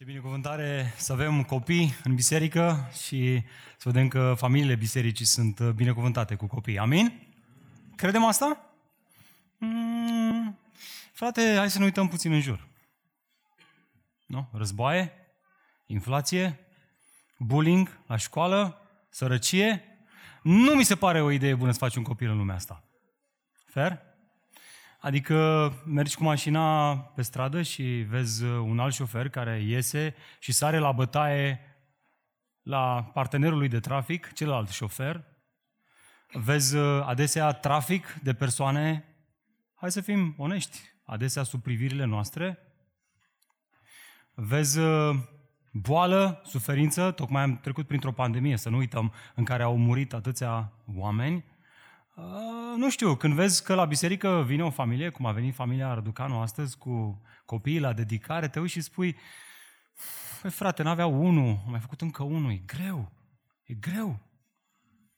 Ce binecuvântare să avem copii în biserică și să vedem că familiile bisericii sunt binecuvântate cu copii. Amin? Credem asta? Mm, frate, hai să ne uităm puțin în jur. Nu? Războaie, inflație, bullying la școală, sărăcie. Nu mi se pare o idee bună să faci un copil în lumea asta. Fair? Adică mergi cu mașina pe stradă și vezi un alt șofer care iese și sare la bătaie la partenerul lui de trafic, celălalt șofer. Vezi uh, adesea trafic de persoane, hai să fim onești, adesea sub privirile noastre. Vezi uh, boală, suferință, tocmai am trecut printr-o pandemie, să nu uităm, în care au murit atâția oameni. Uh, nu știu, când vezi că la biserică vine o familie, cum a venit familia Răducanu astăzi cu copiii la dedicare, te uiți și spui, păi frate, n-avea unul, am mai făcut încă unul, e greu, e greu.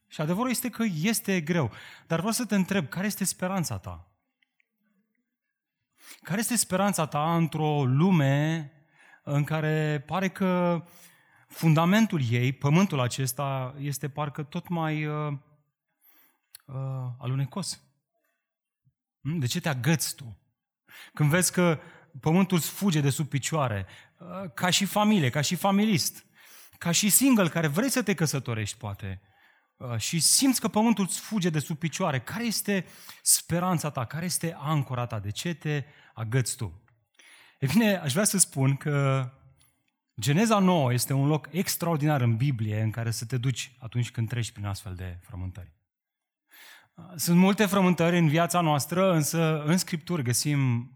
Și adevărul este că este greu. Dar vreau să te întreb, care este speranța ta? Care este speranța ta într-o lume în care pare că fundamentul ei, pământul acesta, este parcă tot mai uh, uh, alunecos. Hmm? De ce te agăți tu? Când vezi că pământul îți fuge de sub picioare, uh, ca și familie, ca și familist, ca și single care vrei să te căsătorești, poate, uh, și simți că pământul îți fuge de sub picioare, care este speranța ta? Care este ancora ta? De ce te agăți tu? E bine, aș vrea să spun că Geneza 9 este un loc extraordinar în Biblie în care să te duci atunci când treci prin astfel de frământări. Sunt multe frământări în viața noastră, însă în Scripturi găsim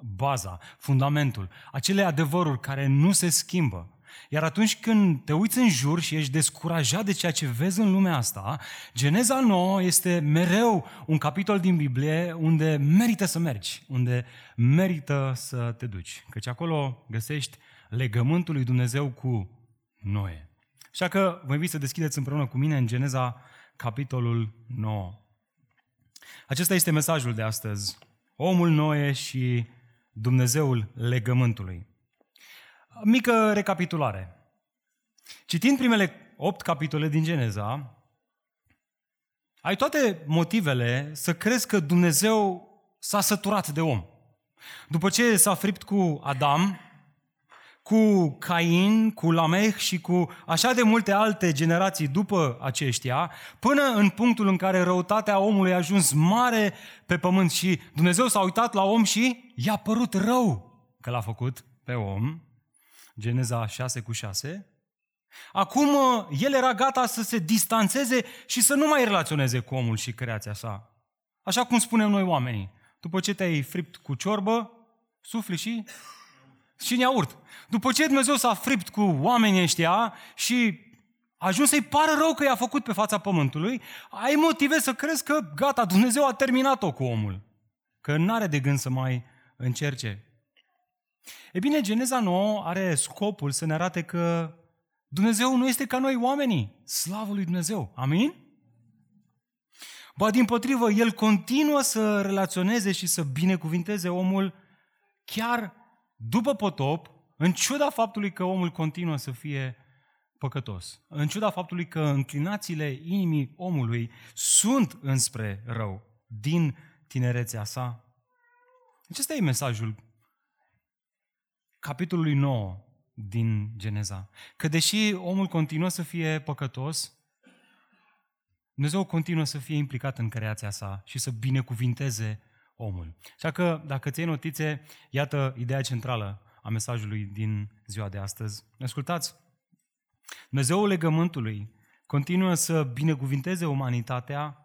baza, fundamentul, acele adevăruri care nu se schimbă. Iar atunci când te uiți în jur și ești descurajat de ceea ce vezi în lumea asta, Geneza 9 este mereu un capitol din Biblie unde merită să mergi, unde merită să te duci. Căci acolo găsești legământul lui Dumnezeu cu Noe. Așa că vă invit să deschideți împreună cu mine în Geneza capitolul 9. Acesta este mesajul de astăzi. Omul Noe și Dumnezeul legământului. Mică recapitulare. Citind primele opt capitole din Geneza, ai toate motivele să crezi că Dumnezeu s-a săturat de om. După ce s-a fript cu Adam, cu Cain, cu Lamech și cu așa de multe alte generații după aceștia, până în punctul în care răutatea omului a ajuns mare pe pământ și Dumnezeu s-a uitat la om și i-a părut rău că l-a făcut pe om. Geneza 6 cu 6. Acum el era gata să se distanțeze și să nu mai relaționeze cu omul și creația sa. Așa cum spunem noi oamenii. După ce te-ai fript cu ciorbă, sufli și și ne-a urt. După ce Dumnezeu s-a fript cu oamenii ăștia și a ajuns să-i pară rău că i-a făcut pe fața pământului, ai motive să crezi că gata, Dumnezeu a terminat-o cu omul. Că n-are de gând să mai încerce. E bine, Geneza 9 are scopul să ne arate că Dumnezeu nu este ca noi oamenii. Slavă lui Dumnezeu. Amin? Ba din potrivă, El continuă să relaționeze și să binecuvinteze omul chiar după potop, în ciuda faptului că omul continuă să fie păcătos, în ciuda faptului că înclinațiile inimii omului sunt înspre rău din tinerețea sa. Acesta e mesajul capitolului 9 din Geneza. Că deși omul continuă să fie păcătos, Dumnezeu continuă să fie implicat în creația sa și să binecuvinteze omul. Așa că, dacă ți notițe, iată ideea centrală a mesajului din ziua de astăzi. Ascultați, Dumnezeul legământului continuă să binecuvinteze umanitatea,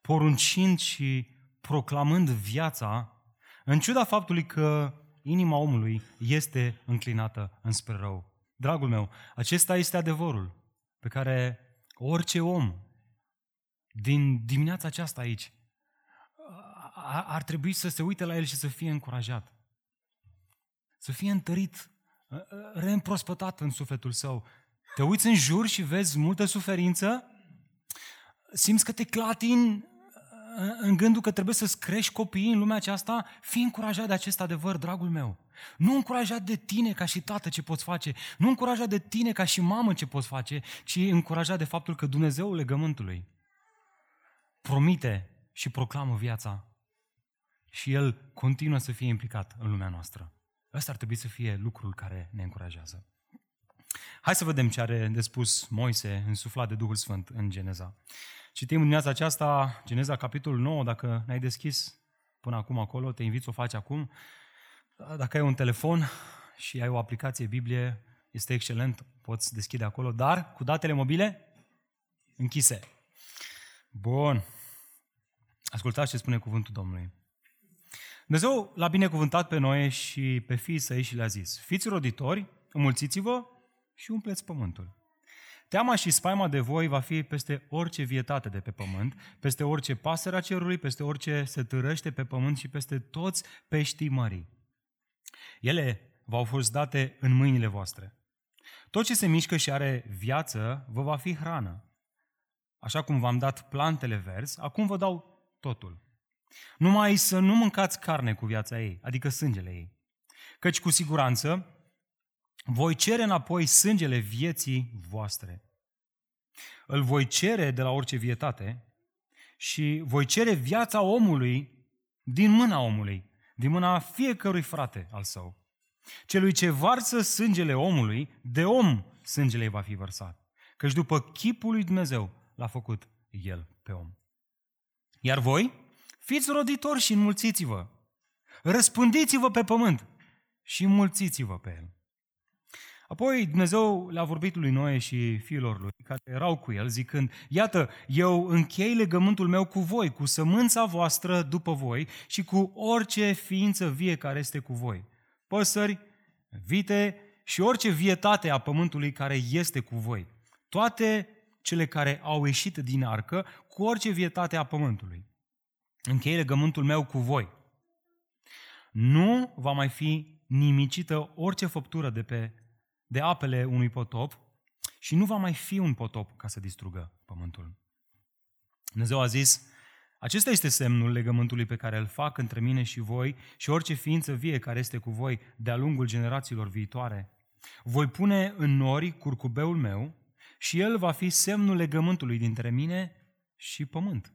poruncind și proclamând viața, în ciuda faptului că inima omului este înclinată înspre rău. Dragul meu, acesta este adevărul pe care orice om din dimineața aceasta aici ar trebui să se uite la el și să fie încurajat. Să fie întărit, ă, ă, reîmprospătat în sufletul său. Te uiți în jur și vezi multă suferință, simți că te clatin în gândul că trebuie să-ți crești copiii în lumea aceasta, fii încurajat de acest adevăr, dragul meu. Nu încurajat de tine ca și tată ce poți face, nu încurajat de tine ca și mamă ce poți face, ci încurajat de faptul că Dumnezeul legământului promite și proclamă viața și El continuă să fie implicat în lumea noastră. Ăsta ar trebui să fie lucrul care ne încurajează. Hai să vedem ce are de spus Moise, însuflat de Duhul Sfânt în Geneza. Citim în dimineața aceasta, Geneza, capitolul 9, dacă n-ai deschis până acum acolo, te invit să o faci acum. Dacă ai un telefon și ai o aplicație Biblie, este excelent, poți deschide acolo, dar cu datele mobile închise. Bun. Ascultați ce spune cuvântul Domnului. Dumnezeu l-a binecuvântat pe noi și pe fiii săi și le-a zis, fiți roditori, înmulțiți-vă și umpleți pământul. Teama și spaima de voi va fi peste orice vietate de pe pământ, peste orice pasăre a cerului, peste orice se târăște pe pământ și peste toți peștii mării. Ele v-au fost date în mâinile voastre. Tot ce se mișcă și are viață vă va fi hrană. Așa cum v-am dat plantele verzi, acum vă dau totul. Numai să nu mâncați carne cu viața ei, adică sângele ei. Căci cu siguranță voi cere înapoi sângele vieții voastre. Îl voi cere de la orice vietate și voi cere viața omului din mâna omului, din mâna fiecărui frate al său. Celui ce varsă sângele omului, de om sângele va fi vărsat. Căci după chipul lui Dumnezeu l-a făcut el pe om. Iar voi, fiți roditori și înmulțiți-vă. Răspândiți-vă pe pământ și înmulțiți-vă pe el. Apoi Dumnezeu le-a vorbit lui Noe și fiilor lui, care erau cu el, zicând, Iată, eu închei legământul meu cu voi, cu sămânța voastră după voi și cu orice ființă vie care este cu voi. Păsări, vite și orice vietate a pământului care este cu voi. Toate cele care au ieșit din arcă, cu orice vietate a pământului. Închei legământul meu cu voi. Nu va mai fi nimicită orice făptură de pe de apele unui potop și nu va mai fi un potop ca să distrugă pământul. Dumnezeu a zis, acesta este semnul legământului pe care îl fac între mine și voi și orice ființă vie care este cu voi de-a lungul generațiilor viitoare. Voi pune în nori curcubeul meu și el va fi semnul legământului dintre mine și pământ.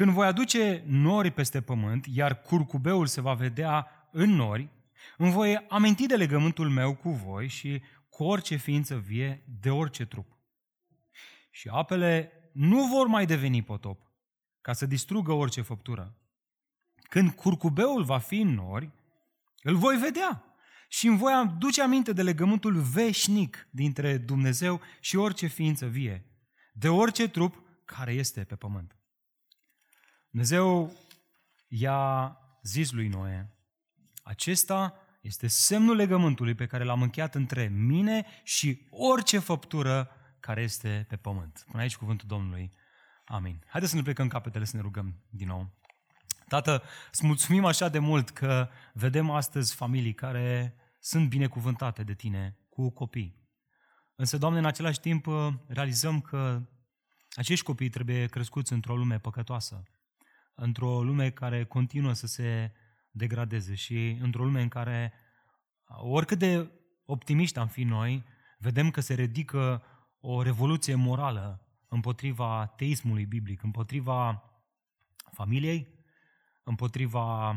Când voi aduce nori peste pământ, iar curcubeul se va vedea în nori, îmi voi aminti de legământul meu cu voi și cu orice ființă vie, de orice trup. Și apele nu vor mai deveni potop, ca să distrugă orice făptură. Când curcubeul va fi în nori, îl voi vedea și îmi voi aduce aminte de legământul veșnic dintre Dumnezeu și orice ființă vie, de orice trup care este pe pământ. Dumnezeu i-a zis lui Noe, acesta este semnul legământului pe care l-am încheiat între mine și orice făptură care este pe pământ. Până aici cuvântul Domnului. Amin. Haideți să ne plecăm capetele să ne rugăm din nou. Tată, îți mulțumim așa de mult că vedem astăzi familii care sunt binecuvântate de Tine cu copii. Însă, Doamne, în același timp realizăm că acești copii trebuie crescuți într-o lume păcătoasă, într-o lume care continuă să se degradeze și într-o lume în care oricât de optimiști am fi noi, vedem că se ridică o revoluție morală împotriva teismului biblic, împotriva familiei, împotriva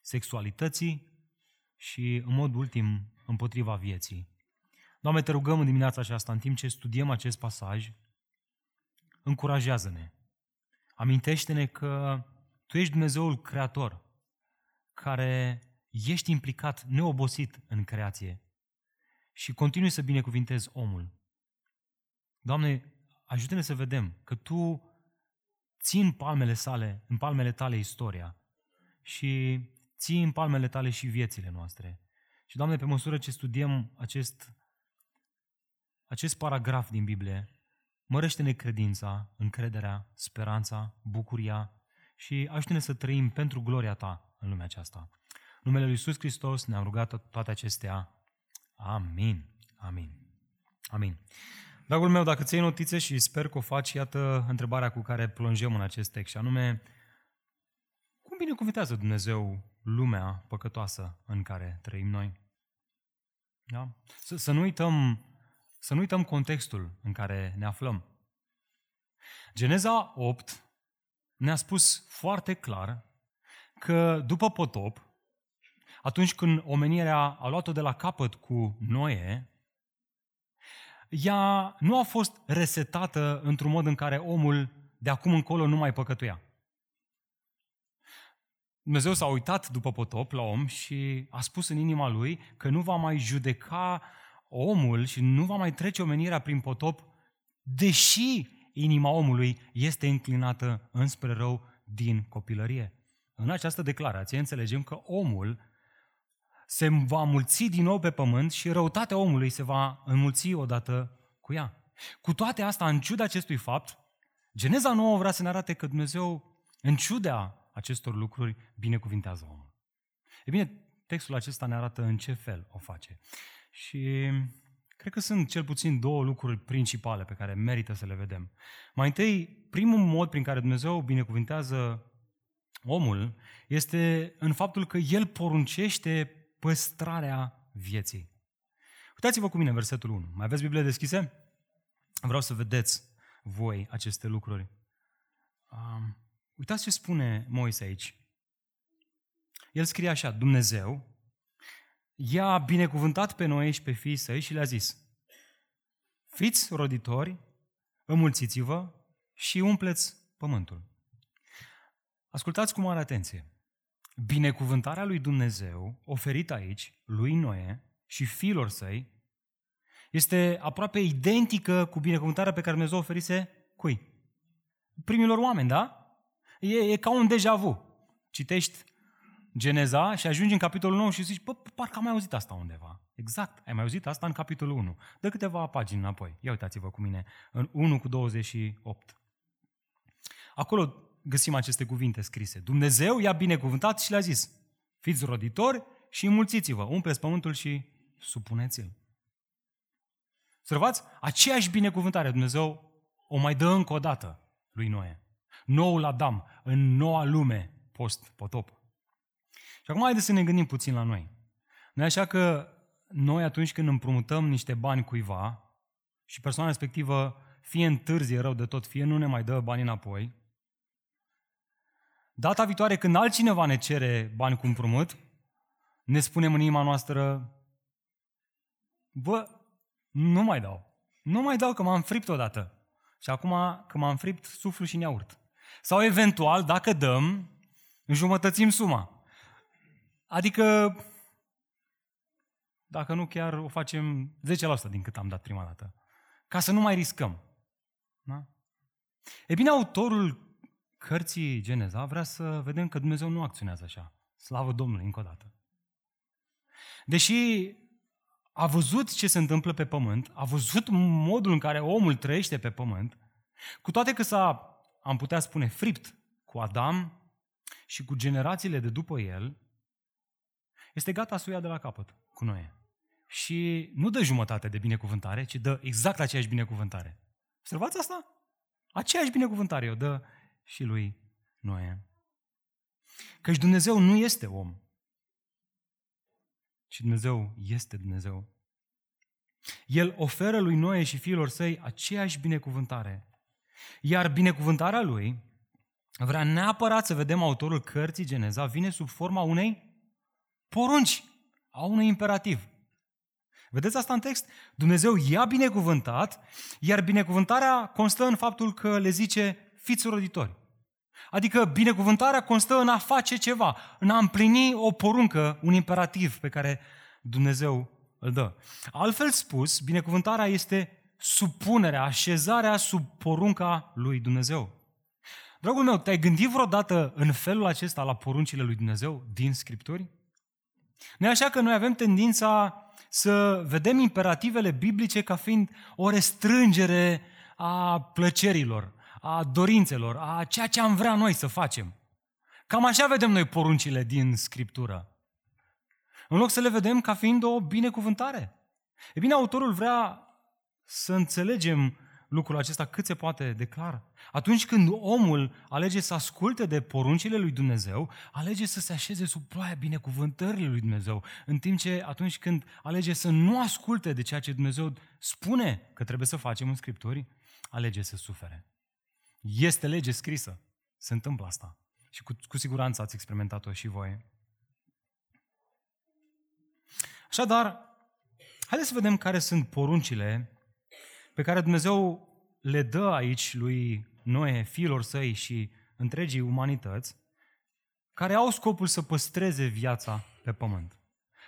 sexualității și, în mod ultim, împotriva vieții. Doamne, te rugăm în dimineața aceasta, în timp ce studiem acest pasaj, încurajează-ne. Amintește-ne că Tu ești Dumnezeul Creator, care ești implicat neobosit în creație și continui să binecuvintezi omul. Doamne, ajută-ne să vedem că Tu ții în palmele sale, în palmele tale istoria și ții în palmele tale și viețile noastre. Și, Doamne, pe măsură ce studiem acest, acest paragraf din Biblie, mărește-ne credința, încrederea, speranța, bucuria și ajută-ne să trăim pentru gloria Ta în lumea aceasta. În numele Lui Iisus Hristos ne-am rugat toate acestea. Amin. Amin. Amin. Dragul meu, dacă ți notițe și sper că o faci, iată întrebarea cu care plonjăm în acest text, și anume, cum binecuvintează Dumnezeu lumea păcătoasă în care trăim noi? Da? Să, să, nu uităm, să nu uităm contextul în care ne aflăm. Geneza 8 ne-a spus foarte clar că după potop, atunci când omenirea a luat-o de la capăt cu Noe, ea nu a fost resetată într-un mod în care omul de acum încolo nu mai păcătuia. Dumnezeu s-a uitat după potop la om și a spus în inima lui că nu va mai judeca omul și nu va mai trece omenirea prin potop, deși inima omului este înclinată înspre rău din copilărie. În această declarație înțelegem că omul se va mulți din nou pe pământ și răutatea omului se va înmulți odată cu ea. Cu toate astea, în ciuda acestui fapt, Geneza nouă vrea să ne arate că Dumnezeu, în ciuda acestor lucruri, binecuvintează omul. E bine, textul acesta ne arată în ce fel o face. Și cred că sunt cel puțin două lucruri principale pe care merită să le vedem. Mai întâi, primul mod prin care Dumnezeu binecuvintează omul este în faptul că el poruncește păstrarea vieții. Uitați-vă cu mine versetul 1. Mai aveți Biblie deschise? Vreau să vedeți voi aceste lucruri. Um, uitați ce spune Moise aici. El scrie așa, Dumnezeu i-a binecuvântat pe noi și pe fiii săi și le-a zis, fiți roditori, înmulțiți-vă și umpleți pământul. Ascultați cu mare atenție. Binecuvântarea lui Dumnezeu, oferită aici, lui Noe și fiilor săi, este aproape identică cu binecuvântarea pe care Dumnezeu oferise cui? Primilor oameni, da? E, e ca un deja vu. Citești Geneza și ajungi în capitolul 9 și zici, bă, parcă am mai auzit asta undeva. Exact, ai mai auzit asta în capitolul 1. Dă câteva pagini înapoi. Ia uitați-vă cu mine, în 1 cu 28. Acolo găsim aceste cuvinte scrise. Dumnezeu i-a binecuvântat și le-a zis, fiți roditori și înmulțiți-vă, umpleți pământul și supuneți-l. Observați? Aceeași binecuvântare Dumnezeu o mai dă încă o dată lui Noe. Noul Adam, în noua lume post-potop. Și acum haideți să ne gândim puțin la noi. Nu așa că noi atunci când împrumutăm niște bani cuiva și persoana respectivă fie întârzie rău de tot, fie nu ne mai dă bani înapoi, data viitoare când altcineva ne cere bani cu împrumut, ne spunem în inima noastră, bă, nu mai dau. Nu mai dau că m-am fript odată. Și acum că m-am fript, suflu și neaurt. Sau eventual, dacă dăm, înjumătățim suma. Adică, dacă nu chiar o facem 10% din cât am dat prima dată. Ca să nu mai riscăm. Da? E bine, autorul cărții Geneza vrea să vedem că Dumnezeu nu acționează așa. Slavă Domnului, încă o dată. Deși a văzut ce se întâmplă pe pământ, a văzut modul în care omul trăiește pe pământ, cu toate că s-a, am putea spune, fript cu Adam și cu generațiile de după el, este gata să o ia de la capăt cu noi. Și nu dă jumătate de binecuvântare, ci dă exact aceeași binecuvântare. Observați asta? Aceeași binecuvântare o dă și lui Noe. Căci Dumnezeu nu este om, ci Dumnezeu este Dumnezeu. El oferă lui Noe și fiilor săi aceeași binecuvântare. Iar binecuvântarea lui vrea neapărat să vedem autorul cărții Geneza, vine sub forma unei porunci, a unui imperativ. Vedeți asta în text? Dumnezeu i-a binecuvântat, iar binecuvântarea constă în faptul că le zice, fiți roditori. Adică binecuvântarea constă în a face ceva, în a împlini o poruncă, un imperativ pe care Dumnezeu îl dă. Altfel spus, binecuvântarea este supunerea, așezarea sub porunca lui Dumnezeu. Dragul meu, te-ai gândit vreodată în felul acesta la poruncile lui Dumnezeu din Scripturi? Nu e așa că noi avem tendința să vedem imperativele biblice ca fiind o restrângere a plăcerilor, a dorințelor, a ceea ce am vrea noi să facem. Cam așa vedem noi poruncile din Scriptură. În loc să le vedem ca fiind o binecuvântare. E bine, autorul vrea să înțelegem lucrul acesta cât se poate de clar. Atunci când omul alege să asculte de poruncile lui Dumnezeu, alege să se așeze sub ploaia binecuvântării lui Dumnezeu, în timp ce atunci când alege să nu asculte de ceea ce Dumnezeu spune că trebuie să facem în Scripturi, alege să sufere. Este lege scrisă. Se întâmplă asta. Și cu, cu siguranță ați experimentat-o și voi. Așadar, haideți să vedem care sunt poruncile pe care Dumnezeu le dă aici lui Noe, fiilor săi și întregii umanități, care au scopul să păstreze viața pe pământ.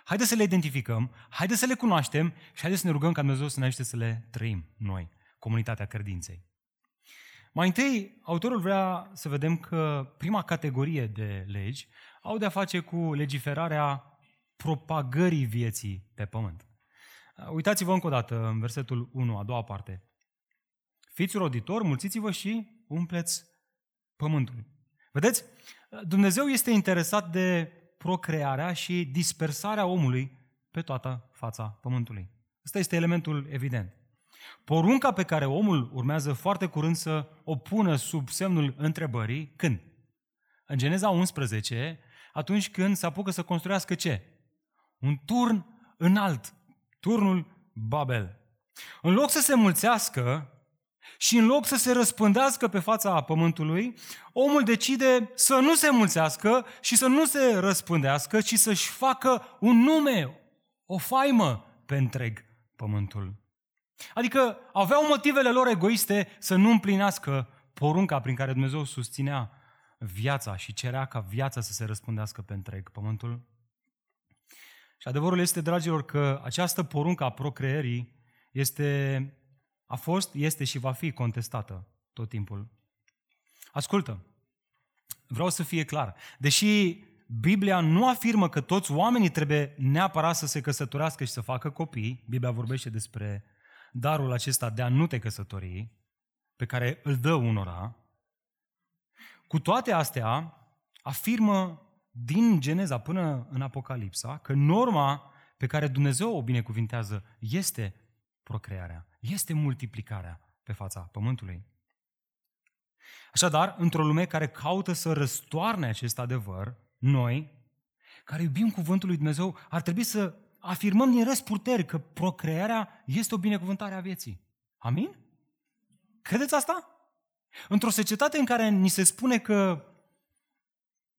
Haideți să le identificăm, haideți să le cunoaștem și haideți să ne rugăm ca Dumnezeu să ne ajute să le trăim noi, comunitatea credinței. Mai întâi, autorul vrea să vedem că prima categorie de legi au de-a face cu legiferarea propagării vieții pe pământ. Uitați-vă încă o dată în versetul 1, a doua parte. Fiți roditori, mulțiți-vă și umpleți pământul. Vedeți? Dumnezeu este interesat de procrearea și dispersarea omului pe toată fața pământului. Ăsta este elementul evident. Porunca pe care omul urmează foarte curând să o pună sub semnul întrebării, când? În Geneza 11, atunci când se apucă să construiască ce? Un turn înalt, turnul Babel. În loc să se mulțească și în loc să se răspândească pe fața pământului, omul decide să nu se mulțească și să nu se răspândească, ci să-și facă un nume, o faimă pe întreg pământul. Adică aveau motivele lor egoiste să nu împlinească porunca prin care Dumnezeu susținea viața și cerea ca viața să se răspândească pe întreg pământul. Și adevărul este, dragilor, că această poruncă a procreării este, a fost, este și va fi contestată tot timpul. Ascultă, vreau să fie clar. Deși Biblia nu afirmă că toți oamenii trebuie neapărat să se căsătorească și să facă copii, Biblia vorbește despre darul acesta de a nu te căsători, pe care îl dă unora, cu toate astea, afirmă din Geneza până în Apocalipsa că norma pe care Dumnezeu o binecuvintează este procrearea, este multiplicarea pe fața pământului. Așadar, într-o lume care caută să răstoarne acest adevăr, noi, care iubim cuvântul lui Dumnezeu, ar trebui să afirmăm din răsputeri că procrearea este o binecuvântare a vieții. Amin? Credeți asta? Într-o societate în care ni se spune că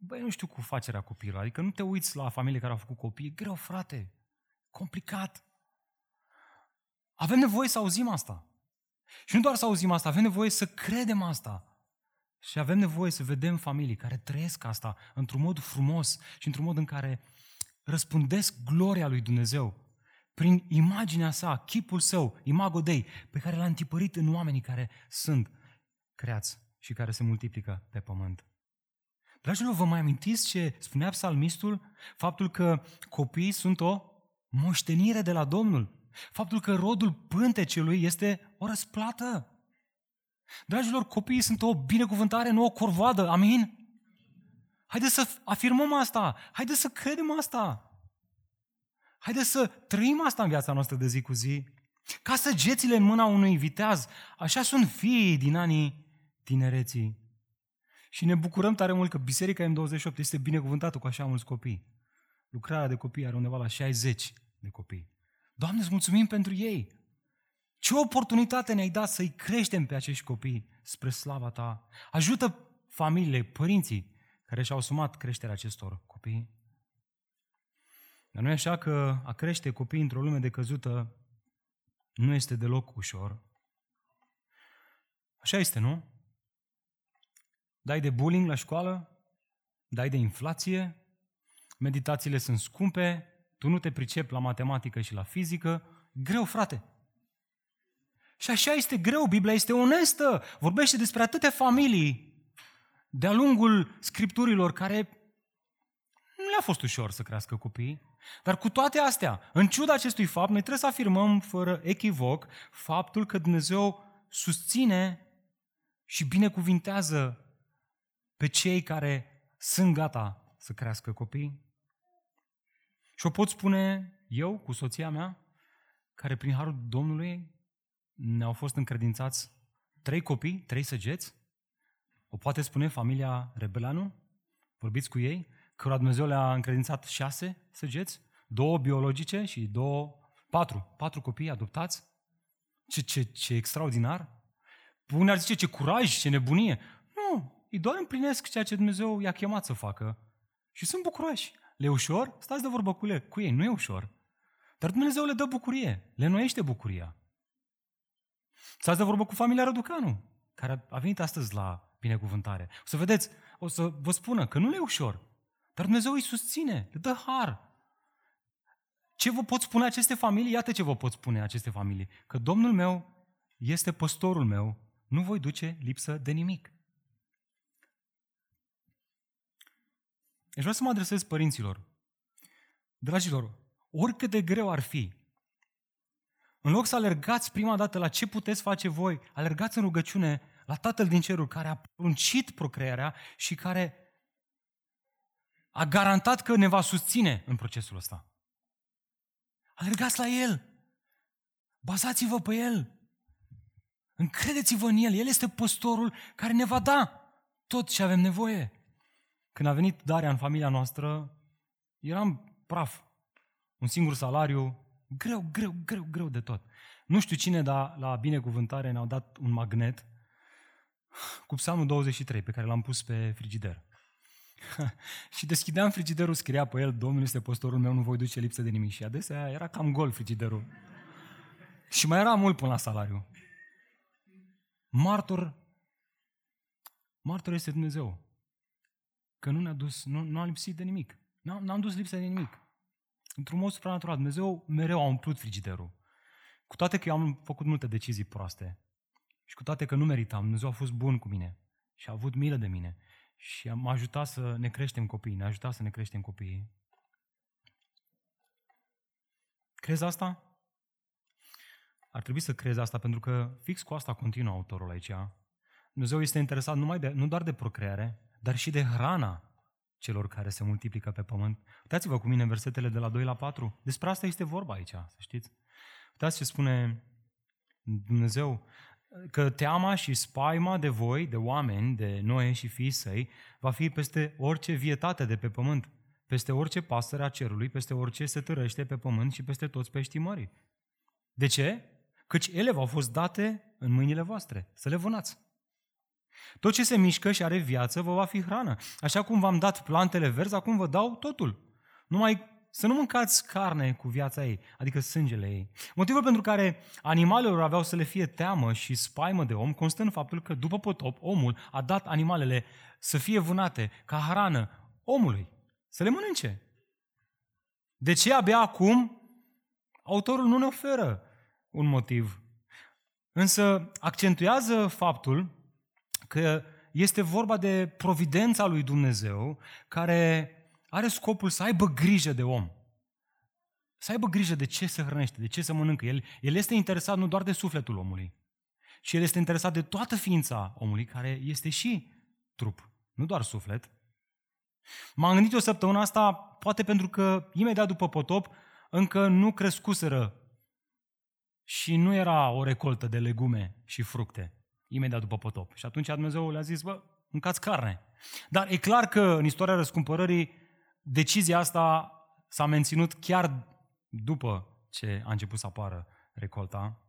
băi, nu știu cu facerea copilului, adică nu te uiți la familie care au făcut copii, e greu, frate, complicat. Avem nevoie să auzim asta. Și nu doar să auzim asta, avem nevoie să credem asta. Și avem nevoie să vedem familii care trăiesc asta într-un mod frumos și într-un mod în care răspândesc gloria lui Dumnezeu prin imaginea sa, chipul său, imago Dei, pe care l-a întipărit în oamenii care sunt creați și care se multiplică pe pământ. Dragilor, vă mai amintiți ce spunea psalmistul? Faptul că copiii sunt o moștenire de la Domnul. Faptul că rodul pântecelui este o răsplată. Dragilor, copiii sunt o binecuvântare, nu o corvoadă. Amin? Haideți să afirmăm asta. Haideți să credem asta. Haideți să trăim asta în viața noastră de zi cu zi. Ca săgețile în mâna unui viteaz, așa sunt fiii din anii tinereții. Și ne bucurăm tare mult că Biserica M28 este binecuvântată cu așa mulți copii. Lucrarea de copii are undeva la 60 de copii. Doamne, îți mulțumim pentru ei! Ce oportunitate ne-ai dat să-i creștem pe acești copii spre slava Ta! Ajută familiile, părinții care și-au asumat creșterea acestor copii. Dar nu e așa că a crește copii într-o lume de căzută nu este deloc ușor. Așa este, nu? Dai de bullying la școală, dai de inflație, meditațiile sunt scumpe, tu nu te pricepi la matematică și la fizică, greu, frate. Și așa este greu, Biblia este onestă, vorbește despre atâtea familii de-a lungul scripturilor care nu le-a fost ușor să crească copiii. Dar cu toate astea, în ciuda acestui fapt, noi trebuie să afirmăm fără echivoc faptul că Dumnezeu susține și binecuvintează pe cei care sunt gata să crească copii. Și o pot spune eu cu soția mea, care prin harul Domnului ne-au fost încredințați trei copii, trei săgeți. O poate spune familia Rebelanu? Vorbiți cu ei? Cărora Dumnezeu le-a încredințat șase săgeți, două biologice și două, patru, patru copii adoptați. Ce, ce, ce extraordinar! Unii ar zice ce curaj, ce nebunie. Nu, îi doar împlinesc ceea ce Dumnezeu i-a chemat să facă și sunt bucuroși. Le e ușor? Stați de vorbă cu, le, cu ei, nu e ușor. Dar Dumnezeu le dă bucurie, le noiește bucuria. Stați de vorbă cu familia Răducanu, care a venit astăzi la binecuvântare. O să vedeți, o să vă spună că nu le e ușor, dar Dumnezeu îi susține, le dă har. Ce vă pot spune aceste familii? Iată ce vă pot spune aceste familii. Că Domnul meu este păstorul meu, nu voi duce lipsă de nimic. Deci vreau să mă adresez părinților. Dragilor, oricât de greu ar fi, în loc să alergați prima dată la ce puteți face voi, alergați în rugăciune la Tatăl din Cerul care a pruncit procrearea și care a garantat că ne va susține în procesul ăsta. Alergați la El. Bazați-vă pe El. Încredeți-vă în El. El este păstorul care ne va da tot ce avem nevoie. Când a venit Daria în familia noastră, eram praf. Un singur salariu, greu, greu, greu, greu de tot. Nu știu cine, dar la binecuvântare ne-au dat un magnet cu psalmul 23 pe care l-am pus pe frigider. și deschideam frigiderul, scria pe el, Domnul este postorul meu, nu voi duce lipsă de nimic. Și adesea era cam gol frigiderul. și mai era mult până la salariu. Martor, martor este Dumnezeu. Că nu ne-a dus, nu, nu a lipsit de nimic. N-am, n-am dus lipsă de nimic. Într-un mod supranatural. Dumnezeu mereu a umplut frigiderul. Cu toate că eu am făcut multe decizii proaste și cu toate că nu meritam, Dumnezeu a fost bun cu mine și a avut milă de mine și m-a ajutat să ne creștem copiii, ne-a ajutat să ne creștem copiii. Crezi asta? Ar trebui să crezi asta pentru că fix cu asta continuă autorul aici. Dumnezeu este interesat numai de, nu doar de procreare, dar și de hrana celor care se multiplică pe pământ. Uitați-vă cu mine în versetele de la 2 la 4. Despre asta este vorba aici, să știți. Uitați ce spune Dumnezeu, că teama și spaima de voi, de oameni, de Noe și fii săi, va fi peste orice vietate de pe pământ, peste orice pasăre a cerului, peste orice se târăște pe pământ și peste toți peștii mării. De ce? Căci ele v-au fost date în mâinile voastre, să le vânați. Tot ce se mișcă și are viață vă va fi hrană. Așa cum v-am dat plantele verzi, acum vă dau totul. Numai să nu mâncați carne cu viața ei, adică sângele ei. Motivul pentru care animalelor aveau să le fie teamă și spaimă de om constă în faptul că după potop, omul a dat animalele să fie vânate ca hrană omului, să le mănânce. De ce abia acum autorul nu ne oferă un motiv? Însă accentuează faptul că este vorba de providența lui Dumnezeu care are scopul să aibă grijă de om. Să aibă grijă de ce se hrănește, de ce se mănâncă. El, el este interesat nu doar de sufletul omului, ci el este interesat de toată ființa omului, care este și trup, nu doar suflet. M-am gândit o săptămână asta, poate pentru că imediat după potop încă nu crescuseră și nu era o recoltă de legume și fructe imediat după potop. Și atunci Dumnezeu le-a zis, bă, mâncați carne. Dar e clar că în istoria răscumpărării decizia asta s-a menținut chiar după ce a început să apară recolta.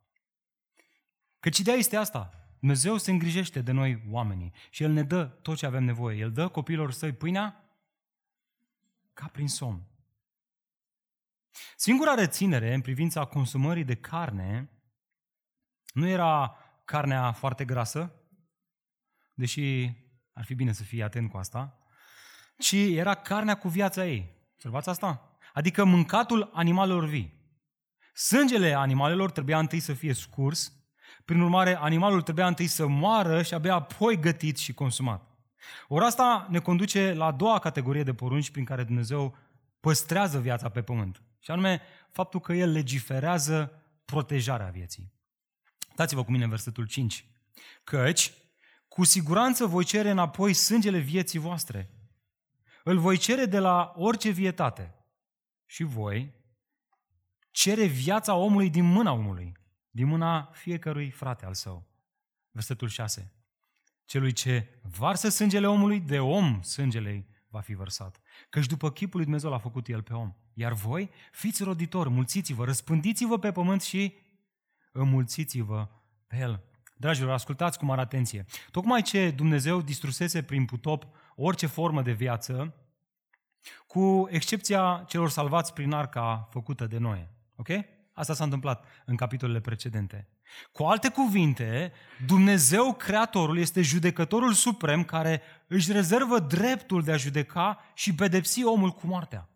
Căci ideea este asta. Dumnezeu se îngrijește de noi oamenii și El ne dă tot ce avem nevoie. El dă copiilor săi pâinea ca prin somn. Singura reținere în privința consumării de carne nu era carnea foarte grasă, deși ar fi bine să fii atent cu asta, ci era carnea cu viața ei. Observați asta? Adică mâncatul animalelor vii. Sângele animalelor trebuia întâi să fie scurs, prin urmare animalul trebuia întâi să moară și abia apoi gătit și consumat. Ori asta ne conduce la a doua categorie de porunci prin care Dumnezeu păstrează viața pe pământ. Și anume faptul că El legiferează protejarea vieții. Dați-vă cu mine versetul 5. Căci, cu siguranță voi cere înapoi sângele vieții voastre. Îl voi cere de la orice vietate. Și voi cere viața omului din mâna omului. din mâna fiecărui frate al său. Versetul 6. Celui ce varsă sângele omului, de om sângele va fi vărsat. Căci după chipul lui Dumnezeu l-a făcut el pe om. Iar voi fiți roditori, mulțiți-vă, răspândiți-vă pe pământ și înmulțiți-vă pe el. Dragilor, ascultați cu mare atenție. Tocmai ce Dumnezeu distrusese prin putop orice formă de viață, cu excepția celor salvați prin arca făcută de noi. Ok? Asta s-a întâmplat în capitolele precedente. Cu alte cuvinte, Dumnezeu, Creatorul, este judecătorul suprem care își rezervă dreptul de a judeca și pedepsi omul cu moartea.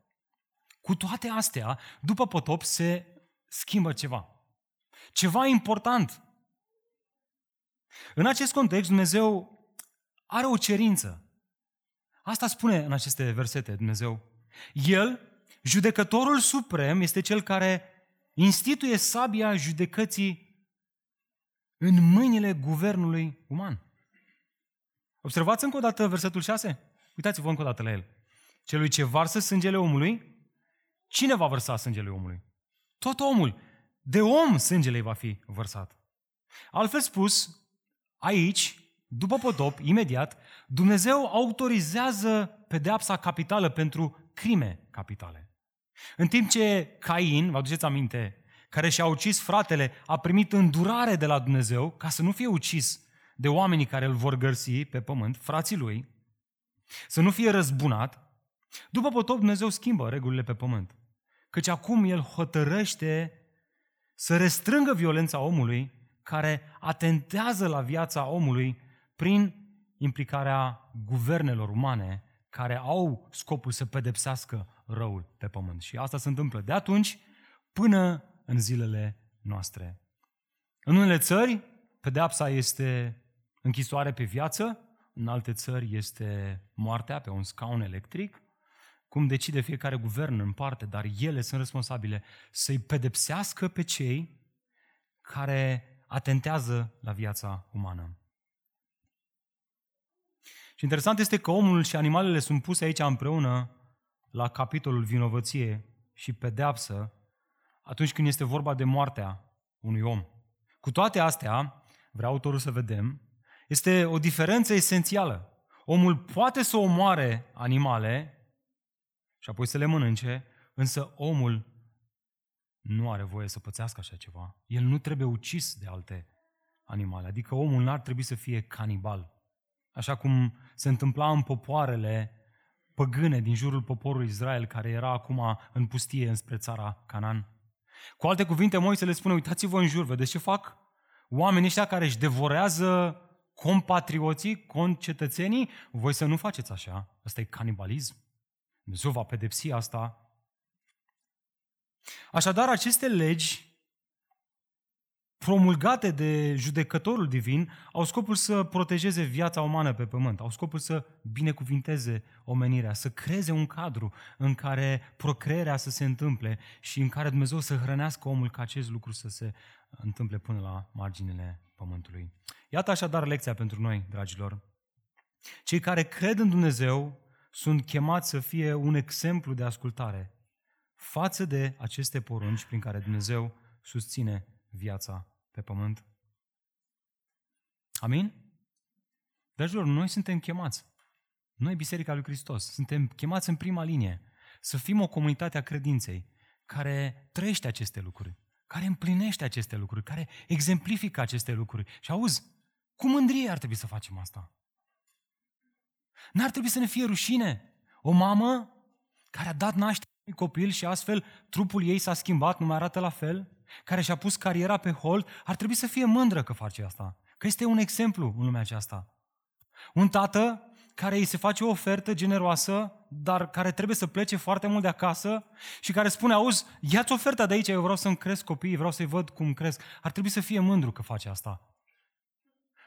Cu toate astea, după potop se schimbă ceva. Ceva important. În acest context, Dumnezeu are o cerință. Asta spune în aceste versete Dumnezeu. El, judecătorul suprem, este cel care instituie sabia judecății în mâinile guvernului uman. Observați încă o dată versetul 6? Uitați-vă încă o dată la el. Celui ce varsă sângele omului, cine va vărsa sângele omului? Tot omul. De om sângele va fi vărsat. Altfel spus, aici, după potop, imediat, Dumnezeu autorizează pedeapsa capitală pentru crime capitale. În timp ce Cain, vă aduceți aminte, care și-a ucis fratele, a primit îndurare de la Dumnezeu ca să nu fie ucis de oamenii care îl vor găsi pe pământ, frații lui, să nu fie răzbunat, după potop Dumnezeu schimbă regulile pe pământ. Căci acum El hotărăște să restrângă violența omului care atentează la viața omului prin implicarea guvernelor umane care au scopul să pedepsească răul pe pământ. Și asta se întâmplă de atunci până în zilele noastre. În unele țări, pedeapsa este închisoare pe viață, în alte țări este moartea pe un scaun electric, cum decide fiecare guvern în parte, dar ele sunt responsabile să-i pedepsească pe cei care atentează la viața umană. Și interesant este că omul și animalele sunt puse aici împreună la capitolul vinovăție și pedeapsă atunci când este vorba de moartea unui om. Cu toate astea, vreau autorul să vedem, este o diferență esențială. Omul poate să omoare animale și apoi să le mănânce, însă omul nu are voie să pățească așa ceva. El nu trebuie ucis de alte animale. Adică omul n-ar trebui să fie canibal. Așa cum se întâmpla în popoarele păgâne din jurul poporului Israel, care era acum în pustie înspre țara Canaan. Cu alte cuvinte, Moise le spune, uitați-vă în jur, vedeți ce fac? Oamenii ăștia care își devorează compatrioții, concetățenii, voi să nu faceți așa. Asta e canibalism. Dumnezeu va pedepsi asta. Așadar, aceste legi promulgate de judecătorul divin au scopul să protejeze viața umană pe pământ, au scopul să binecuvinteze omenirea, să creeze un cadru în care procreerea să se întâmple și în care Dumnezeu să hrănească omul ca acest lucru să se întâmple până la marginile pământului. Iată așadar lecția pentru noi, dragilor. Cei care cred în Dumnezeu sunt chemați să fie un exemplu de ascultare față de aceste porunci prin care Dumnezeu susține viața pe pământ. Amin? Dragilor, noi suntem chemați. Noi, Biserica lui Hristos, suntem chemați în prima linie să fim o comunitate a credinței care trăiește aceste lucruri, care împlinește aceste lucruri, care exemplifică aceste lucruri. Și auzi, cu mândrie ar trebui să facem asta. N-ar trebui să ne fie rușine. O mamă care a dat naștere unui copil și astfel trupul ei s-a schimbat, nu mai arată la fel, care și-a pus cariera pe hold, ar trebui să fie mândră că face asta. Că este un exemplu în lumea aceasta. Un tată care îi se face o ofertă generoasă, dar care trebuie să plece foarte mult de acasă și care spune, auzi, ia-ți oferta de aici, eu vreau să-mi cresc copiii, vreau să-i văd cum cresc. Ar trebui să fie mândru că face asta.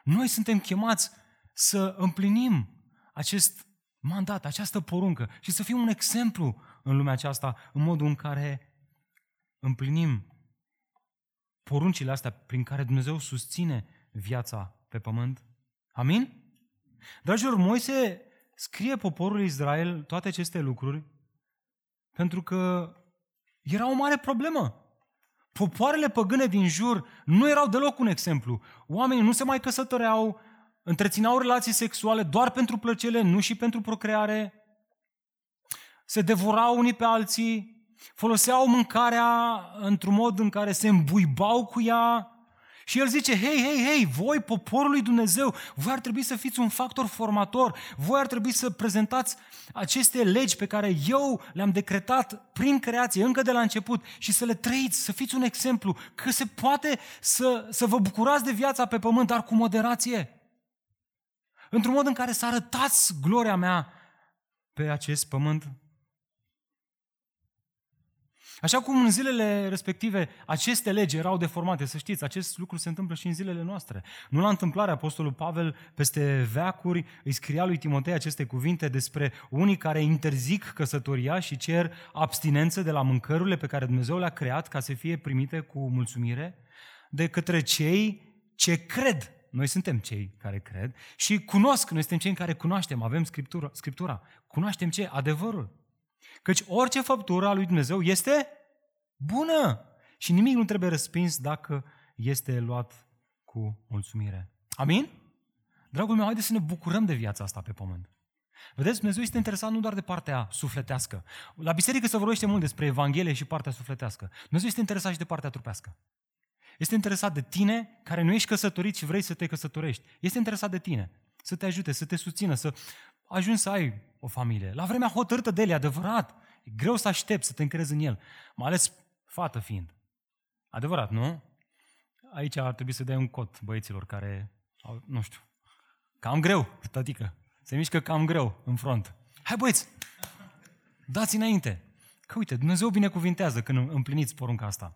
Noi suntem chemați să împlinim acest mandat, această poruncă și să fim un exemplu în lumea aceasta în modul în care împlinim poruncile astea prin care Dumnezeu susține viața pe pământ? Amin? Dragilor, Moise scrie poporul Israel toate aceste lucruri pentru că era o mare problemă. Popoarele păgâne din jur nu erau deloc un exemplu. Oamenii nu se mai căsătoreau, întrețineau relații sexuale doar pentru plăcere, nu și pentru procreare. Se devorau unii pe alții, foloseau mâncarea într-un mod în care se îmbuibau cu ea. Și el zice, hei, hei, hei, voi, poporul lui Dumnezeu, voi ar trebui să fiți un factor formator, voi ar trebui să prezentați aceste legi pe care eu le-am decretat prin creație, încă de la început, și să le trăiți, să fiți un exemplu, că se poate să, să vă bucurați de viața pe pământ, dar cu moderație. Într-un mod în care să arătați gloria mea pe acest pământ Așa cum în zilele respective aceste legi erau deformate, să știți, acest lucru se întâmplă și în zilele noastre. Nu la întâmplare, Apostolul Pavel peste veacuri îi scria lui Timotei aceste cuvinte despre unii care interzic căsătoria și cer abstinență de la mâncărurile pe care Dumnezeu le-a creat ca să fie primite cu mulțumire de către cei ce cred. Noi suntem cei care cred și cunosc, noi suntem cei care cunoaștem, avem Scriptura, Scriptura. Cunoaștem ce? Adevărul. Căci orice făptură a lui Dumnezeu este bună și nimic nu trebuie răspins dacă este luat cu mulțumire. Amin? Dragul meu, haideți să ne bucurăm de viața asta pe pământ. Vedeți, Dumnezeu este interesat nu doar de partea sufletească. La biserică se vorbește mult despre Evanghelie și partea sufletească. Dumnezeu este interesat și de partea trupească. Este interesat de tine, care nu ești căsătorit și vrei să te căsătorești. Este interesat de tine, să te ajute, să te susțină, să ajungi să ai o familie. La vremea hotărâtă de el, adevărat. E greu să aștepți să te încrezi în el, mai ales fată fiind. Adevărat, nu? Aici ar trebui să dai un cot băieților care au, nu știu, cam greu, tătică. Se mișcă cam greu în front. Hai băieți, dați înainte. Că uite, Dumnezeu binecuvintează când împliniți porunca asta.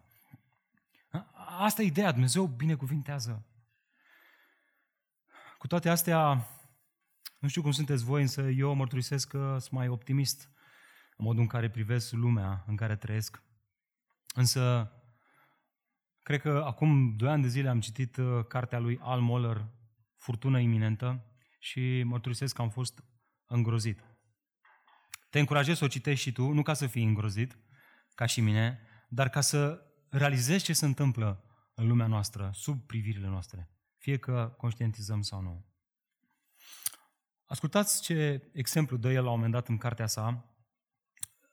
Asta e ideea, Dumnezeu binecuvintează. Cu toate astea, nu știu cum sunteți voi, însă eu mărturisesc că sunt mai optimist în modul în care privesc lumea în care trăiesc. Însă, cred că acum doi ani de zile am citit uh, cartea lui Al Moller, Furtună iminentă, și mărturisesc că am fost îngrozit. Te încurajez să o citești și tu, nu ca să fii îngrozit, ca și mine, dar ca să realizezi ce se întâmplă în lumea noastră, sub privirile noastre, fie că conștientizăm sau nu. Ascultați ce exemplu dă el la un moment dat în cartea sa.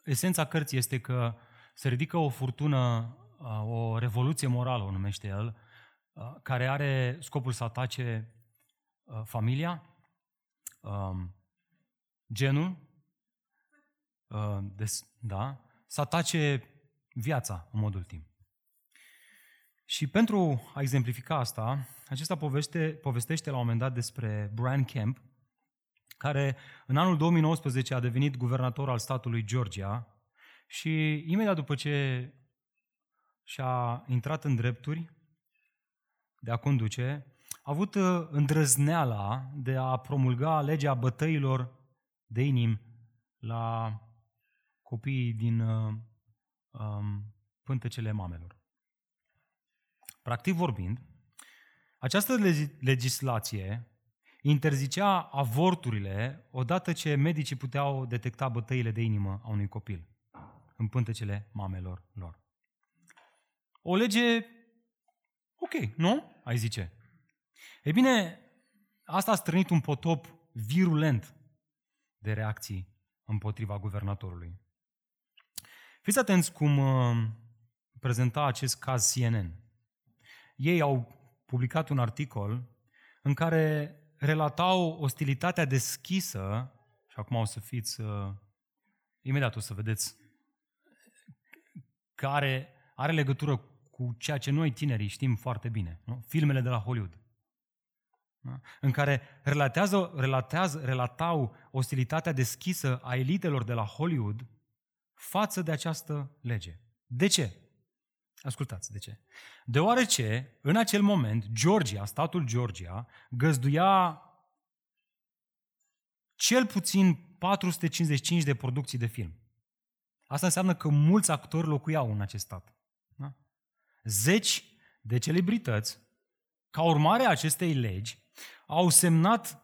Esența cărții este că se ridică o furtună, o revoluție morală, o numește el, care are scopul să atace familia, genul, da, să atace viața în mod ultim. Și pentru a exemplifica asta, acesta poveste, povestește la un moment dat despre Brian Kemp, care în anul 2019 a devenit guvernator al statului Georgia și imediat după ce și-a intrat în drepturi de a conduce, a avut uh, îndrăzneala de a promulga legea bătăilor de inimi la copiii din uh, um, pântecele mamelor. Practic vorbind, această legislație interzicea avorturile odată ce medicii puteau detecta bătăile de inimă a unui copil în pântecele mamelor lor. O lege ok, nu? Ai zice. Ei bine, asta a strânit un potop virulent de reacții împotriva guvernatorului. Fiți atenți cum uh, prezenta acest caz CNN. Ei au publicat un articol în care relatau ostilitatea deschisă, și acum o să fiți, uh, imediat o să vedeți, care are legătură cu ceea ce noi tinerii știm foarte bine, nu? filmele de la Hollywood. Da? În care relatează, relatează, relatau ostilitatea deschisă a elitelor de la Hollywood față de această lege. De ce? Ascultați, de ce? Deoarece, în acel moment, Georgia, statul Georgia, găzduia cel puțin 455 de producții de film. Asta înseamnă că mulți actori locuiau în acest stat. Da? Zeci de celebrități, ca urmare a acestei legi, au semnat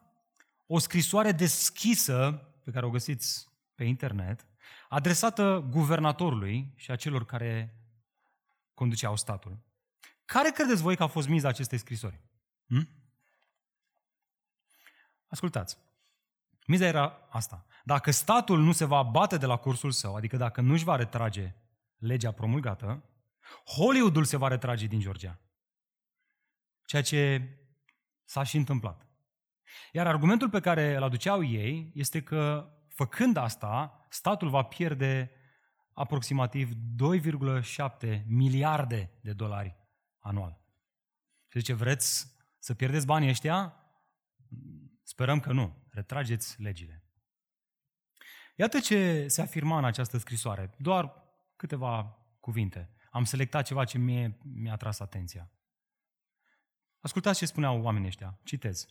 o scrisoare deschisă, pe care o găsiți pe internet, adresată guvernatorului și a celor care conduceau statul. Care credeți voi că a fost miza acestei scrisori? Hm? Ascultați. Miza era asta. Dacă statul nu se va bate de la cursul său, adică dacă nu își va retrage legea promulgată, Hollywoodul se va retrage din Georgia. Ceea ce s-a și întâmplat. Iar argumentul pe care îl aduceau ei este că, făcând asta, statul va pierde aproximativ 2,7 miliarde de dolari anual. Și zice, vreți să pierdeți banii ăștia? Sperăm că nu. Retrageți legile. Iată ce se afirma în această scrisoare. Doar câteva cuvinte. Am selectat ceva ce mie mi-a tras atenția. Ascultați ce spuneau oamenii ăștia. Citez.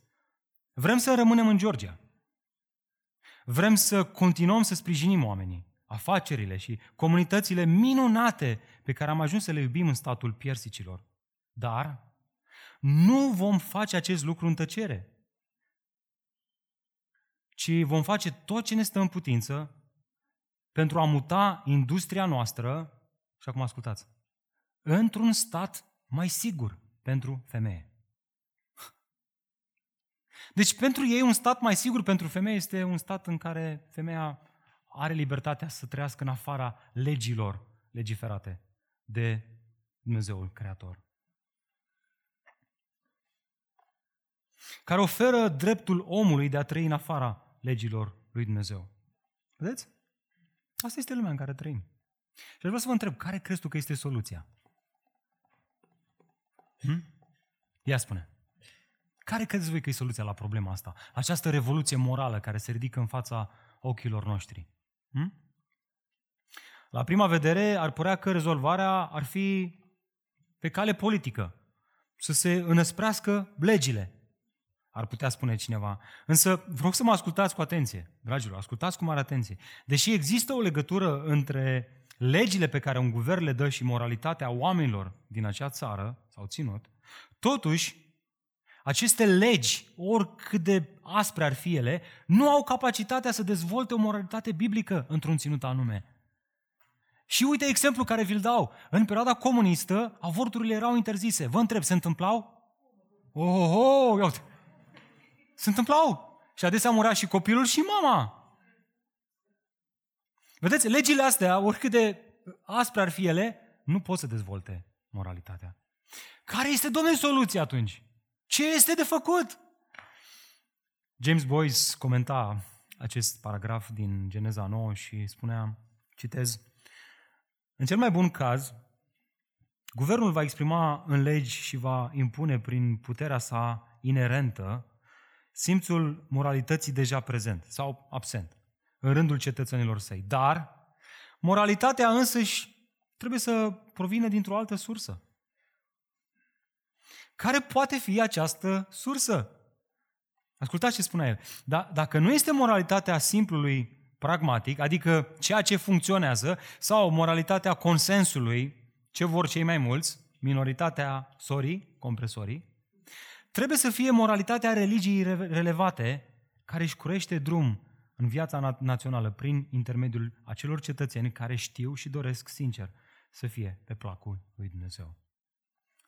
Vrem să rămânem în Georgia. Vrem să continuăm să sprijinim oamenii, afacerile și comunitățile minunate pe care am ajuns să le iubim în statul piersicilor. Dar nu vom face acest lucru în tăcere, ci vom face tot ce ne stă în putință pentru a muta industria noastră, și acum ascultați, într-un stat mai sigur pentru femeie. Deci pentru ei un stat mai sigur pentru femeie este un stat în care femeia are libertatea să trăiască în afara legilor legiferate de Dumnezeul Creator. Care oferă dreptul omului de a trăi în afara legilor lui Dumnezeu. Vedeți? Asta este lumea în care trăim. Și vreau să vă întreb, care crezi tu că este soluția? Hm? Ia spune. Care credeți voi că e soluția la problema asta? Această revoluție morală care se ridică în fața ochilor noștri. Hm? La prima vedere ar părea că rezolvarea ar fi pe cale politică. Să se înăsprească legile. Ar putea spune cineva. Însă vreau să mă ascultați cu atenție, dragilor, ascultați cu mare atenție. Deși există o legătură între legile pe care un guvern le dă și moralitatea oamenilor din acea țară, sau ținut, totuși, aceste legi, oricât de aspre ar fi ele, nu au capacitatea să dezvolte o moralitate biblică într-un ținut anume. Și uite exemplu care vi-l dau. În perioada comunistă, avorturile erau interzise. Vă întreb, se întâmplau? Oh, oh, oh, uite. Se întâmplau. Și adesea murea și copilul și mama. Vedeți, legile astea, oricât de aspre ar fi ele, nu pot să dezvolte moralitatea. Care este, domnule, soluția atunci? Ce este de făcut? James Boyce comenta acest paragraf din Geneza 9 și spunea, citez, În cel mai bun caz, guvernul va exprima în legi și va impune prin puterea sa inerentă simțul moralității deja prezent sau absent în rândul cetățenilor săi. Dar moralitatea însăși trebuie să provină dintr-o altă sursă. Care poate fi această sursă? Ascultați ce spunea el. Da, dacă nu este moralitatea simplului pragmatic, adică ceea ce funcționează, sau moralitatea consensului, ce vor cei mai mulți, minoritatea sorii, compresorii, trebuie să fie moralitatea religiei relevate care își curește drum în viața națională prin intermediul acelor cetățeni care știu și doresc sincer să fie pe placul lui Dumnezeu.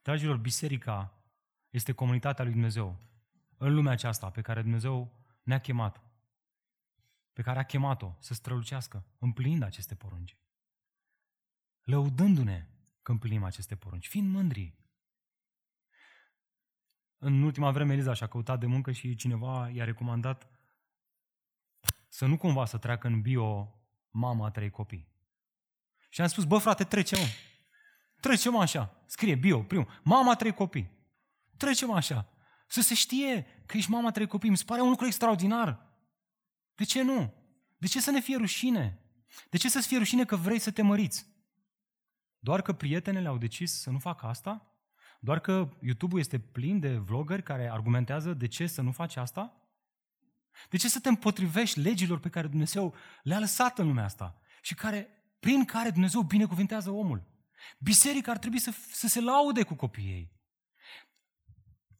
Dragilor, biserica este comunitatea lui Dumnezeu în lumea aceasta pe care Dumnezeu ne-a chemat, pe care a chemat-o să strălucească, împlinind aceste porunci. Lăudându-ne că împlinim aceste porunci, fiind mândri. În ultima vreme Eliza și-a căutat de muncă și cineva i-a recomandat să nu cumva să treacă în bio mama a trei copii. Și am spus, bă frate, trecem. Trecem așa. Scrie bio, primul. Mama a trei copii. Trecem așa. Să se știe că ești mama trei copii. Mi se pare un lucru extraordinar. De ce nu? De ce să ne fie rușine? De ce să-ți fie rușine că vrei să te măriți? Doar că prietenele au decis să nu facă asta? Doar că YouTube-ul este plin de vloggeri care argumentează de ce să nu faci asta? De ce să te împotrivești legilor pe care Dumnezeu le-a lăsat în lumea asta și care, prin care Dumnezeu binecuvintează omul? Biserica ar trebui să, să se laude cu copiii ei.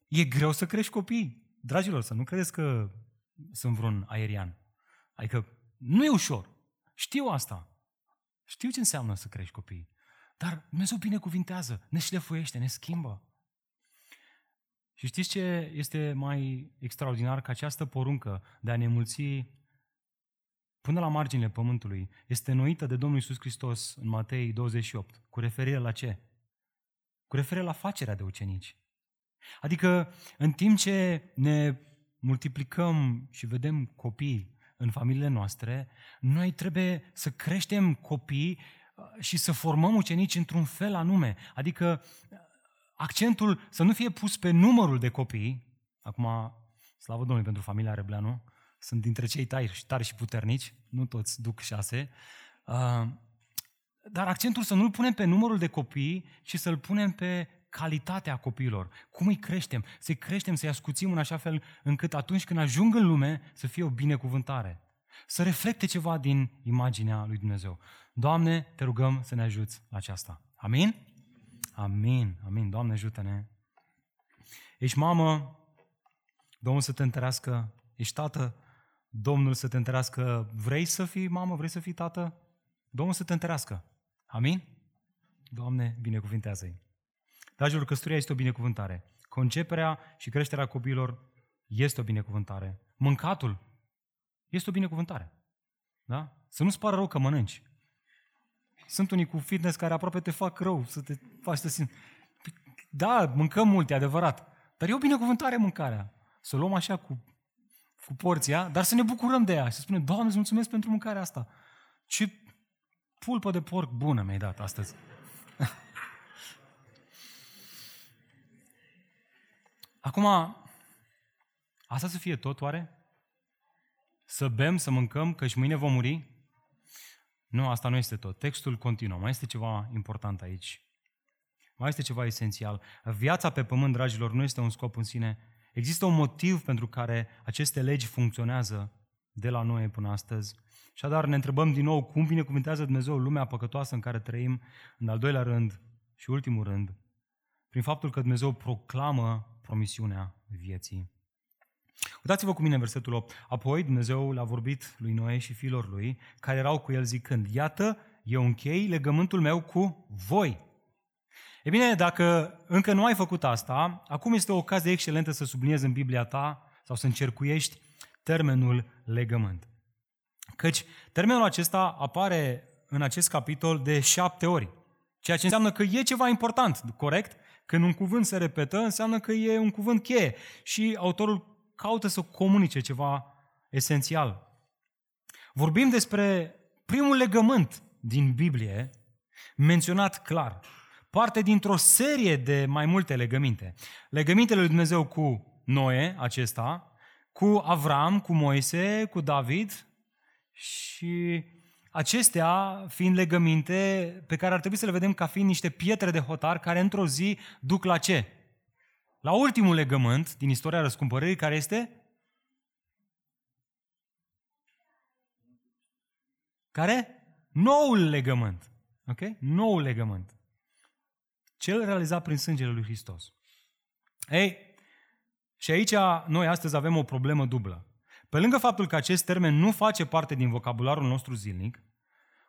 E greu să crești copii. Dragilor, să nu credeți că sunt vreun aerian. Adică nu e ușor. Știu asta. Știu ce înseamnă să crești copii. Dar Dumnezeu binecuvintează, ne șlefuiește, ne schimbă. Și știți ce este mai extraordinar? Că această poruncă de a ne mulți până la marginile pământului este noită de Domnul Iisus Hristos în Matei 28. Cu referire la ce? Cu referire la facerea de ucenici. Adică în timp ce ne multiplicăm și vedem copii în familiile noastre, noi trebuie să creștem copii uh, și să formăm ucenici într-un fel anume. Adică uh, accentul să nu fie pus pe numărul de copii, acum, slavă Domnului pentru familia Rebleanu, sunt dintre cei tari, tari și puternici, nu toți duc șase, uh, dar accentul să nu-l punem pe numărul de copii, ci să-l punem pe calitatea copiilor. Cum îi creștem? Să-i creștem, să-i ascuțim în așa fel încât atunci când ajung în lume să fie o binecuvântare. Să reflecte ceva din imaginea lui Dumnezeu. Doamne, te rugăm să ne ajuți la aceasta. Amin? Amin, amin. Doamne, ajută-ne. Ești mamă, Domnul să te întărească. Ești tată, Domnul să te întărească. Vrei să fii mamă, vrei să fii tată? Domnul să te întărească. Amin? Doamne, binecuvintează-i. Dragilor, căsătoria este o binecuvântare. Conceperea și creșterea copiilor este o binecuvântare. Mâncatul este o binecuvântare. Da? Să nu-ți pară rău că mănânci. Sunt unii cu fitness care aproape te fac rău, să te faci să simți. Da, mâncăm multe, adevărat. Dar e o binecuvântare mâncarea. Să o luăm așa cu, cu porția, dar să ne bucurăm de ea și să spunem, Doamne, îți mulțumesc pentru mâncarea asta. Ce pulpă de porc bună mi-ai dat astăzi. Acum, asta să fie tot oare? Să bem, să mâncăm, că și mâine vom muri? Nu, asta nu este tot. Textul continuă. Mai este ceva important aici. Mai este ceva esențial. Viața pe pământ, dragilor, nu este un scop în sine. Există un motiv pentru care aceste legi funcționează de la noi până astăzi. Și adar ne întrebăm din nou cum binecuvintează Dumnezeu lumea păcătoasă în care trăim, în al doilea rând și ultimul rând, prin faptul că Dumnezeu proclamă promisiunea vieții. Uitați-vă cu mine în versetul 8. Apoi Dumnezeu l-a vorbit lui Noe și fiilor lui, care erau cu el zicând, Iată, eu închei legământul meu cu voi. E bine, dacă încă nu ai făcut asta, acum este o ocazie excelentă să subliniezi în Biblia ta sau să încercuiești termenul legământ. Căci termenul acesta apare în acest capitol de șapte ori, ceea ce înseamnă că e ceva important, corect? Când un cuvânt se repetă, înseamnă că e un cuvânt cheie și autorul caută să comunice ceva esențial. Vorbim despre primul legământ din Biblie, menționat clar, parte dintr-o serie de mai multe legăminte. Legămintele lui Dumnezeu cu Noe, acesta, cu Avram, cu Moise, cu David și acestea fiind legăminte pe care ar trebui să le vedem ca fiind niște pietre de hotar care într-o zi duc la ce? La ultimul legământ din istoria răscumpărării, care este? Care? Noul legământ. Ok? Noul legământ. Cel realizat prin sângele lui Hristos. Ei, și aici noi astăzi avem o problemă dublă. Pe lângă faptul că acest termen nu face parte din vocabularul nostru zilnic,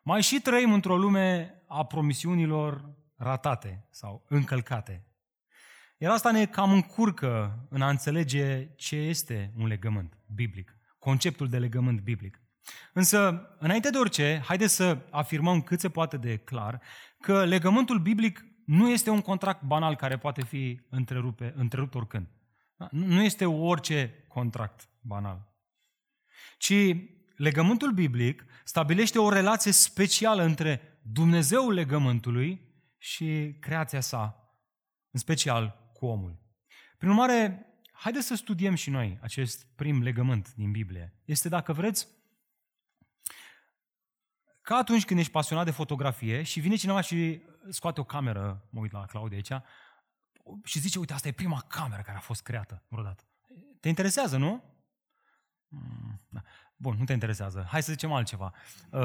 mai și trăim într-o lume a promisiunilor ratate sau încălcate. Iar asta ne cam încurcă în a înțelege ce este un legământ biblic, conceptul de legământ biblic. Însă, înainte de orice, haideți să afirmăm cât se poate de clar că legământul biblic nu este un contract banal care poate fi întrerupe, întrerupt oricând. Da? Nu este orice contract banal ci legământul biblic stabilește o relație specială între Dumnezeul legământului și creația sa, în special cu omul. Prin urmare, haideți să studiem și noi acest prim legământ din Biblie. Este, dacă vreți, ca atunci când ești pasionat de fotografie și vine cineva și scoate o cameră, mă uit la Claudia aici, și zice, uite, asta e prima cameră care a fost creată vreodată. Te interesează, nu? Mm, da. Bun, nu te interesează. Hai să zicem altceva. Uh,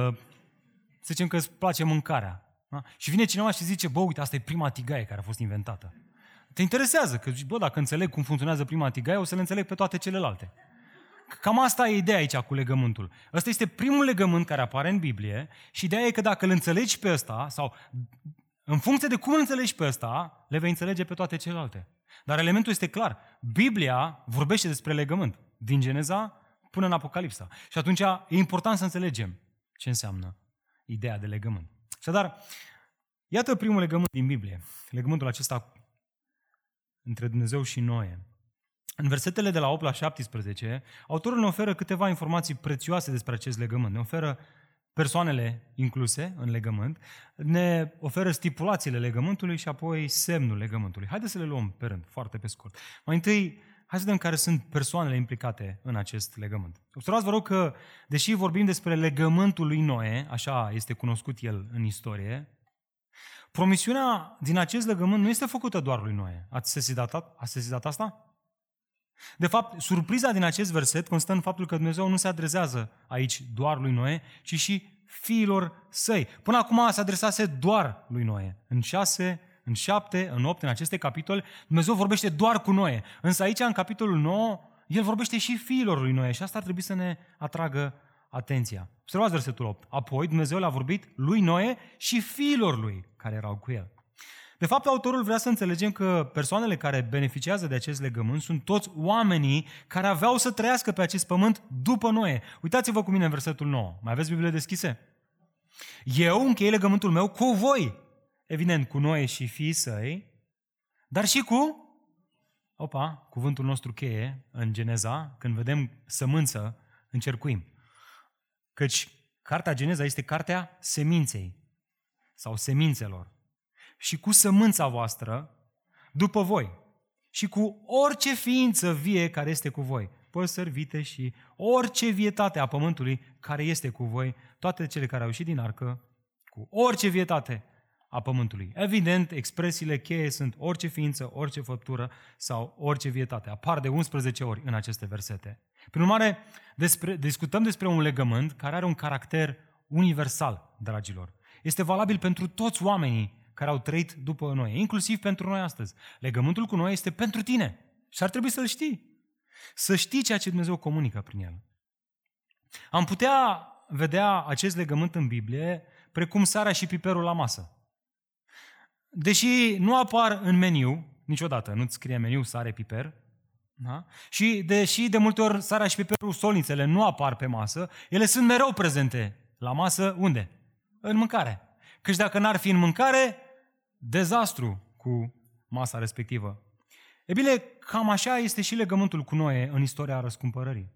să zicem că îți place mâncarea. Da? Și vine cineva și zice, bă, uite, asta e prima tigaie care a fost inventată. Te interesează, că bă, dacă înțeleg cum funcționează prima tigaie, o să le înțeleg pe toate celelalte. Cam asta e ideea aici cu legământul. Ăsta este primul legământ care apare în Biblie și ideea e că dacă îl înțelegi pe ăsta, sau În funcție de cum îl înțelegi pe ăsta, le vei înțelege pe toate celelalte. Dar elementul este clar. Biblia vorbește despre legământ. Din Geneza până în Apocalipsa. Și atunci e important să înțelegem ce înseamnă ideea de legământ. Așadar, iată primul legământ din Biblie. Legământul acesta între Dumnezeu și Noe. În versetele de la 8 la 17, autorul ne oferă câteva informații prețioase despre acest legământ. Ne oferă persoanele incluse în legământ, ne oferă stipulațiile legământului și apoi semnul legământului. Haideți să le luăm pe rând, foarte pe scurt. Mai întâi, hai să vedem care sunt persoanele implicate în acest legământ. Observați, vă rog, că deși vorbim despre legământul lui Noe, așa este cunoscut el în istorie, promisiunea din acest legământ nu este făcută doar lui Noe. Ați sesizat, ați sesizat asta? De fapt, surpriza din acest verset constă în faptul că Dumnezeu nu se adresează aici doar lui Noe, ci și fiilor săi. Până acum se adresase doar lui Noe. În șase, în șapte, în opt, în aceste capitole, Dumnezeu vorbește doar cu Noe. Însă aici, în capitolul 9, El vorbește și fiilor lui Noe și asta ar trebui să ne atragă atenția. Observați versetul 8. Apoi Dumnezeu le-a vorbit lui Noe și fiilor lui care erau cu el. De fapt, autorul vrea să înțelegem că persoanele care beneficiază de acest legământ sunt toți oamenii care aveau să trăiască pe acest pământ după Noe. Uitați-vă cu mine în versetul 9. Mai aveți Biblie deschise? Eu închei legământul meu cu voi. Evident, cu Noe și fiii săi, dar și cu Opa, cuvântul nostru cheie în Geneza, când vedem sămânță, încercuim. Căci cartea Geneza este cartea seminței sau semințelor și cu sămânța voastră după voi și cu orice ființă vie care este cu voi, păsări, vite și orice vietate a pământului care este cu voi, toate cele care au ieșit din arcă, cu orice vietate a pământului. Evident, expresiile cheie sunt orice ființă, orice făptură sau orice vietate. Apar de 11 ori în aceste versete. Prin urmare, despre, discutăm despre un legământ care are un caracter universal, dragilor. Este valabil pentru toți oamenii care au trăit după noi, inclusiv pentru noi astăzi. Legământul cu noi este pentru tine și ar trebui să-l știi. Să știi ceea ce Dumnezeu comunică prin el. Am putea vedea acest legământ în Biblie precum sarea și piperul la masă. Deși nu apar în meniu, niciodată nu-ți scrie meniu sare, piper, da? și deși de multe ori sarea și piperul, solnițele nu apar pe masă, ele sunt mereu prezente la masă, unde? În mâncare. Căci dacă n-ar fi în mâncare, dezastru cu masa respectivă. E bine, cam așa este și legământul cu noi în istoria răscumpărării.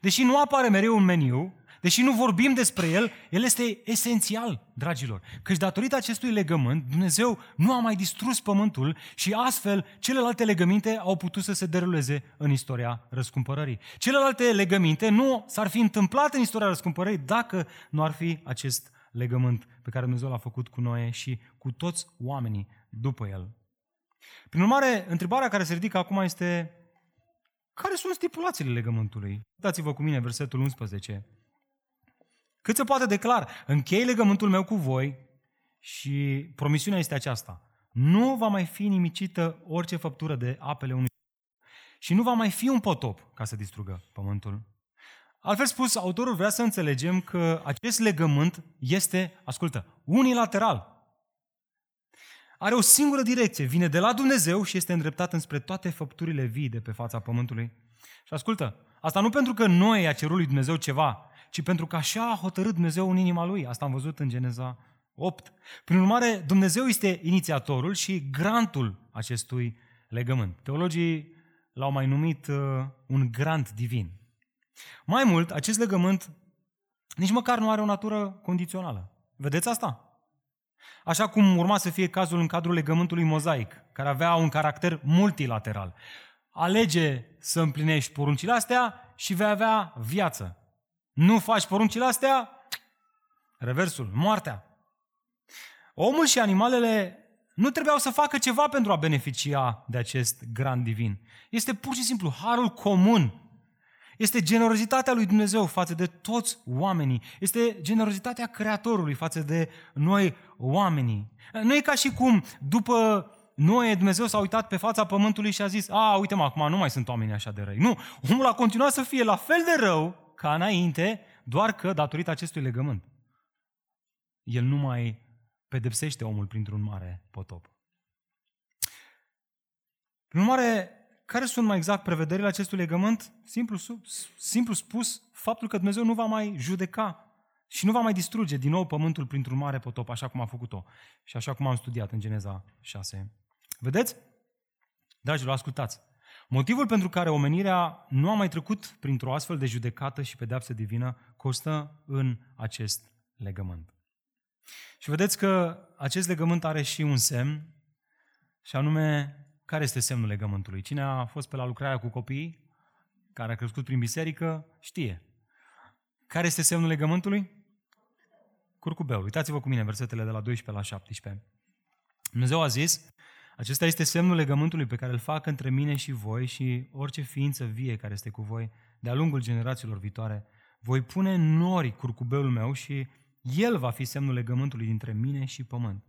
Deși nu apare mereu un meniu, deși nu vorbim despre el, el este esențial, dragilor. Căci datorită acestui legământ, Dumnezeu nu a mai distrus pământul și astfel celelalte legăminte au putut să se deruleze în istoria răscumpărării. Celelalte legăminte nu s-ar fi întâmplat în istoria răscumpărării dacă nu ar fi acest legământ pe care Dumnezeu l-a făcut cu noi și cu toți oamenii după el. Prin urmare, întrebarea care se ridică acum este care sunt stipulațiile legământului? Dați-vă cu mine versetul 11. Cât se poate declar, închei legământul meu cu voi și promisiunea este aceasta. Nu va mai fi nimicită orice făptură de apele unui și nu va mai fi un potop ca să distrugă pământul. Altfel spus, autorul vrea să înțelegem că acest legământ este, ascultă, unilateral. Are o singură direcție, vine de la Dumnezeu și este îndreptat înspre toate făpturile vii de pe fața pământului. Și ascultă, asta nu pentru că noi a cerut lui Dumnezeu ceva, ci pentru că așa a hotărât Dumnezeu în inima lui. Asta am văzut în Geneza 8. Prin urmare, Dumnezeu este inițiatorul și grantul acestui legământ. Teologii l-au mai numit uh, un grant divin. Mai mult, acest legământ nici măcar nu are o natură condițională. Vedeți asta? Așa cum urma să fie cazul în cadrul legământului mozaic, care avea un caracter multilateral. Alege să împlinești poruncile astea și vei avea viață. Nu faci poruncile astea, reversul, moartea. Omul și animalele nu trebuiau să facă ceva pentru a beneficia de acest grand divin. Este pur și simplu harul comun este generozitatea lui Dumnezeu față de toți oamenii. Este generozitatea Creatorului față de noi oamenii. Nu e ca și cum după noi Dumnezeu s-a uitat pe fața pământului și a zis, a, uite mă, acum nu mai sunt oameni așa de răi. Nu, omul a continuat să fie la fel de rău ca înainte, doar că datorită acestui legământ. El nu mai pedepsește omul printr-un mare potop. Prin urmare, care sunt mai exact prevederile acestui legământ? Simplu, simplu spus, faptul că Dumnezeu nu va mai judeca și nu va mai distruge din nou pământul printr-un mare potop, așa cum a făcut-o și așa cum am studiat în Geneza 6. Vedeți? Dragilor, ascultați. Motivul pentru care omenirea nu a mai trecut printr-o astfel de judecată și pedeapsă divină costă în acest legământ. Și vedeți că acest legământ are și un semn, și anume, care este semnul legământului? Cine a fost pe la lucrarea cu copiii, care a crescut prin biserică, știe. Care este semnul legământului? Curcubeul. Uitați-vă cu mine versetele de la 12 la 17. Dumnezeu a zis, acesta este semnul legământului pe care îl fac între mine și voi și orice ființă vie care este cu voi de-a lungul generațiilor viitoare. Voi pune în nori curcubeul meu și el va fi semnul legământului dintre mine și pământ.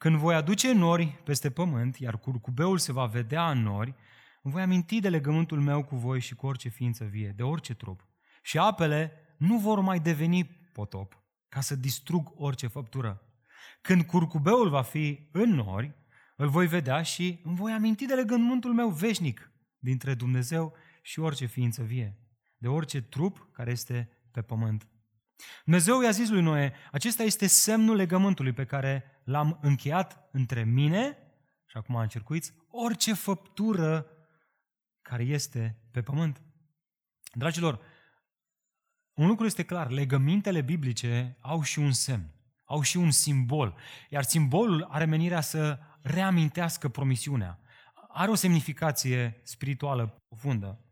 Când voi aduce nori peste pământ, iar curcubeul se va vedea în nori, voi aminti de legământul meu cu voi și cu orice ființă vie, de orice trup. Și apele nu vor mai deveni potop, ca să distrug orice făptură. Când curcubeul va fi în nori, îl voi vedea și îmi voi aminti de legământul meu veșnic dintre Dumnezeu și orice ființă vie, de orice trup care este pe pământ. Dumnezeu i-a zis lui Noe, acesta este semnul legământului pe care l-am încheiat între mine, și acum încercuiți, orice făptură care este pe pământ. Dragilor, un lucru este clar, legămintele biblice au și un semn, au și un simbol, iar simbolul are menirea să reamintească promisiunea. Are o semnificație spirituală profundă.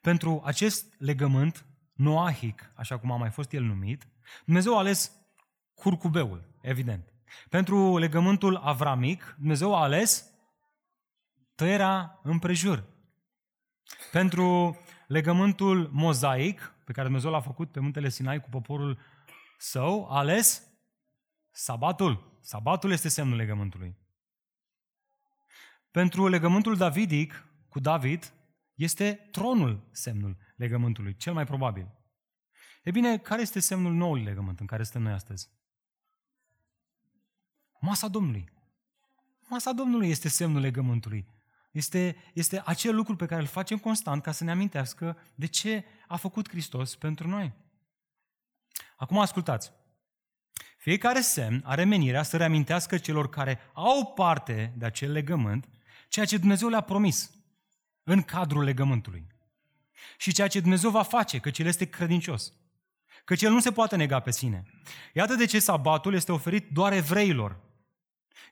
Pentru acest legământ noahic, așa cum a mai fost el numit, Dumnezeu a ales curcubeul, evident. Pentru legământul avramic, Dumnezeu a ales tăierea împrejur. Pentru legământul mozaic, pe care Dumnezeu l-a făcut pe muntele Sinai cu poporul său, a ales sabatul. Sabatul este semnul legământului. Pentru legământul davidic cu David este tronul semnul legământului, cel mai probabil. E bine, care este semnul noului legământ în care suntem noi astăzi? Masa Domnului. Masa Domnului este semnul legământului. Este, este acel lucru pe care îl facem constant ca să ne amintească de ce a făcut Hristos pentru noi. Acum ascultați. Fiecare semn are menirea să reamintească celor care au parte de acel legământ ceea ce Dumnezeu le-a promis în cadrul legământului. Și ceea ce Dumnezeu va face, că El este credincios. Că El nu se poate nega pe sine. Iată de ce sabatul este oferit doar evreilor.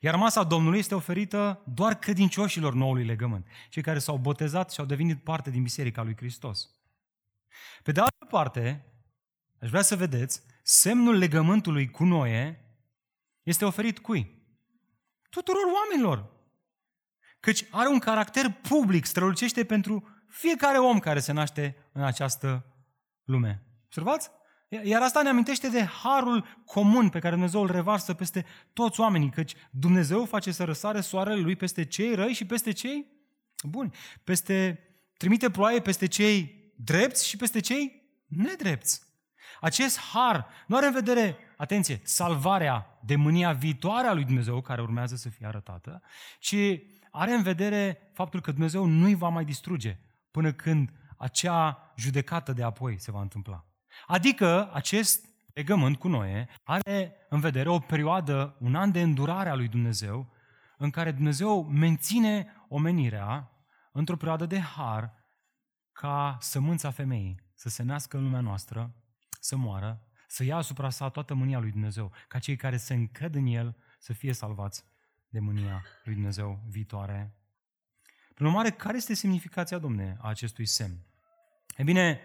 Iar masa Domnului este oferită doar credincioșilor noului legământ. Cei care s-au botezat și au devenit parte din Biserica lui Hristos. Pe de altă parte, aș vrea să vedeți, semnul legământului cu Noe este oferit cui? Tuturor oamenilor. Căci are un caracter public, strălucește pentru fiecare om care se naște în această lume. Observați? Iar asta ne amintește de harul comun pe care Dumnezeu îl revarsă peste toți oamenii, căci Dumnezeu face să răsare soarele lui peste cei răi și peste cei buni. Peste, trimite ploaie peste cei drepți și peste cei nedrepți. Acest har nu are în vedere, atenție, salvarea de mânia viitoare a lui Dumnezeu care urmează să fie arătată, ci are în vedere faptul că Dumnezeu nu îi va mai distruge până când acea judecată de apoi se va întâmpla. Adică acest legământ cu Noe are în vedere o perioadă, un an de îndurare a lui Dumnezeu, în care Dumnezeu menține omenirea într-o perioadă de har ca sămânța femeii să se nască în lumea noastră, să moară, să ia asupra sa toată mânia lui Dumnezeu, ca cei care se încred în El să fie salvați de mânia lui Dumnezeu viitoare. Prin urmare, care este semnificația, domne, a acestui semn? E bine,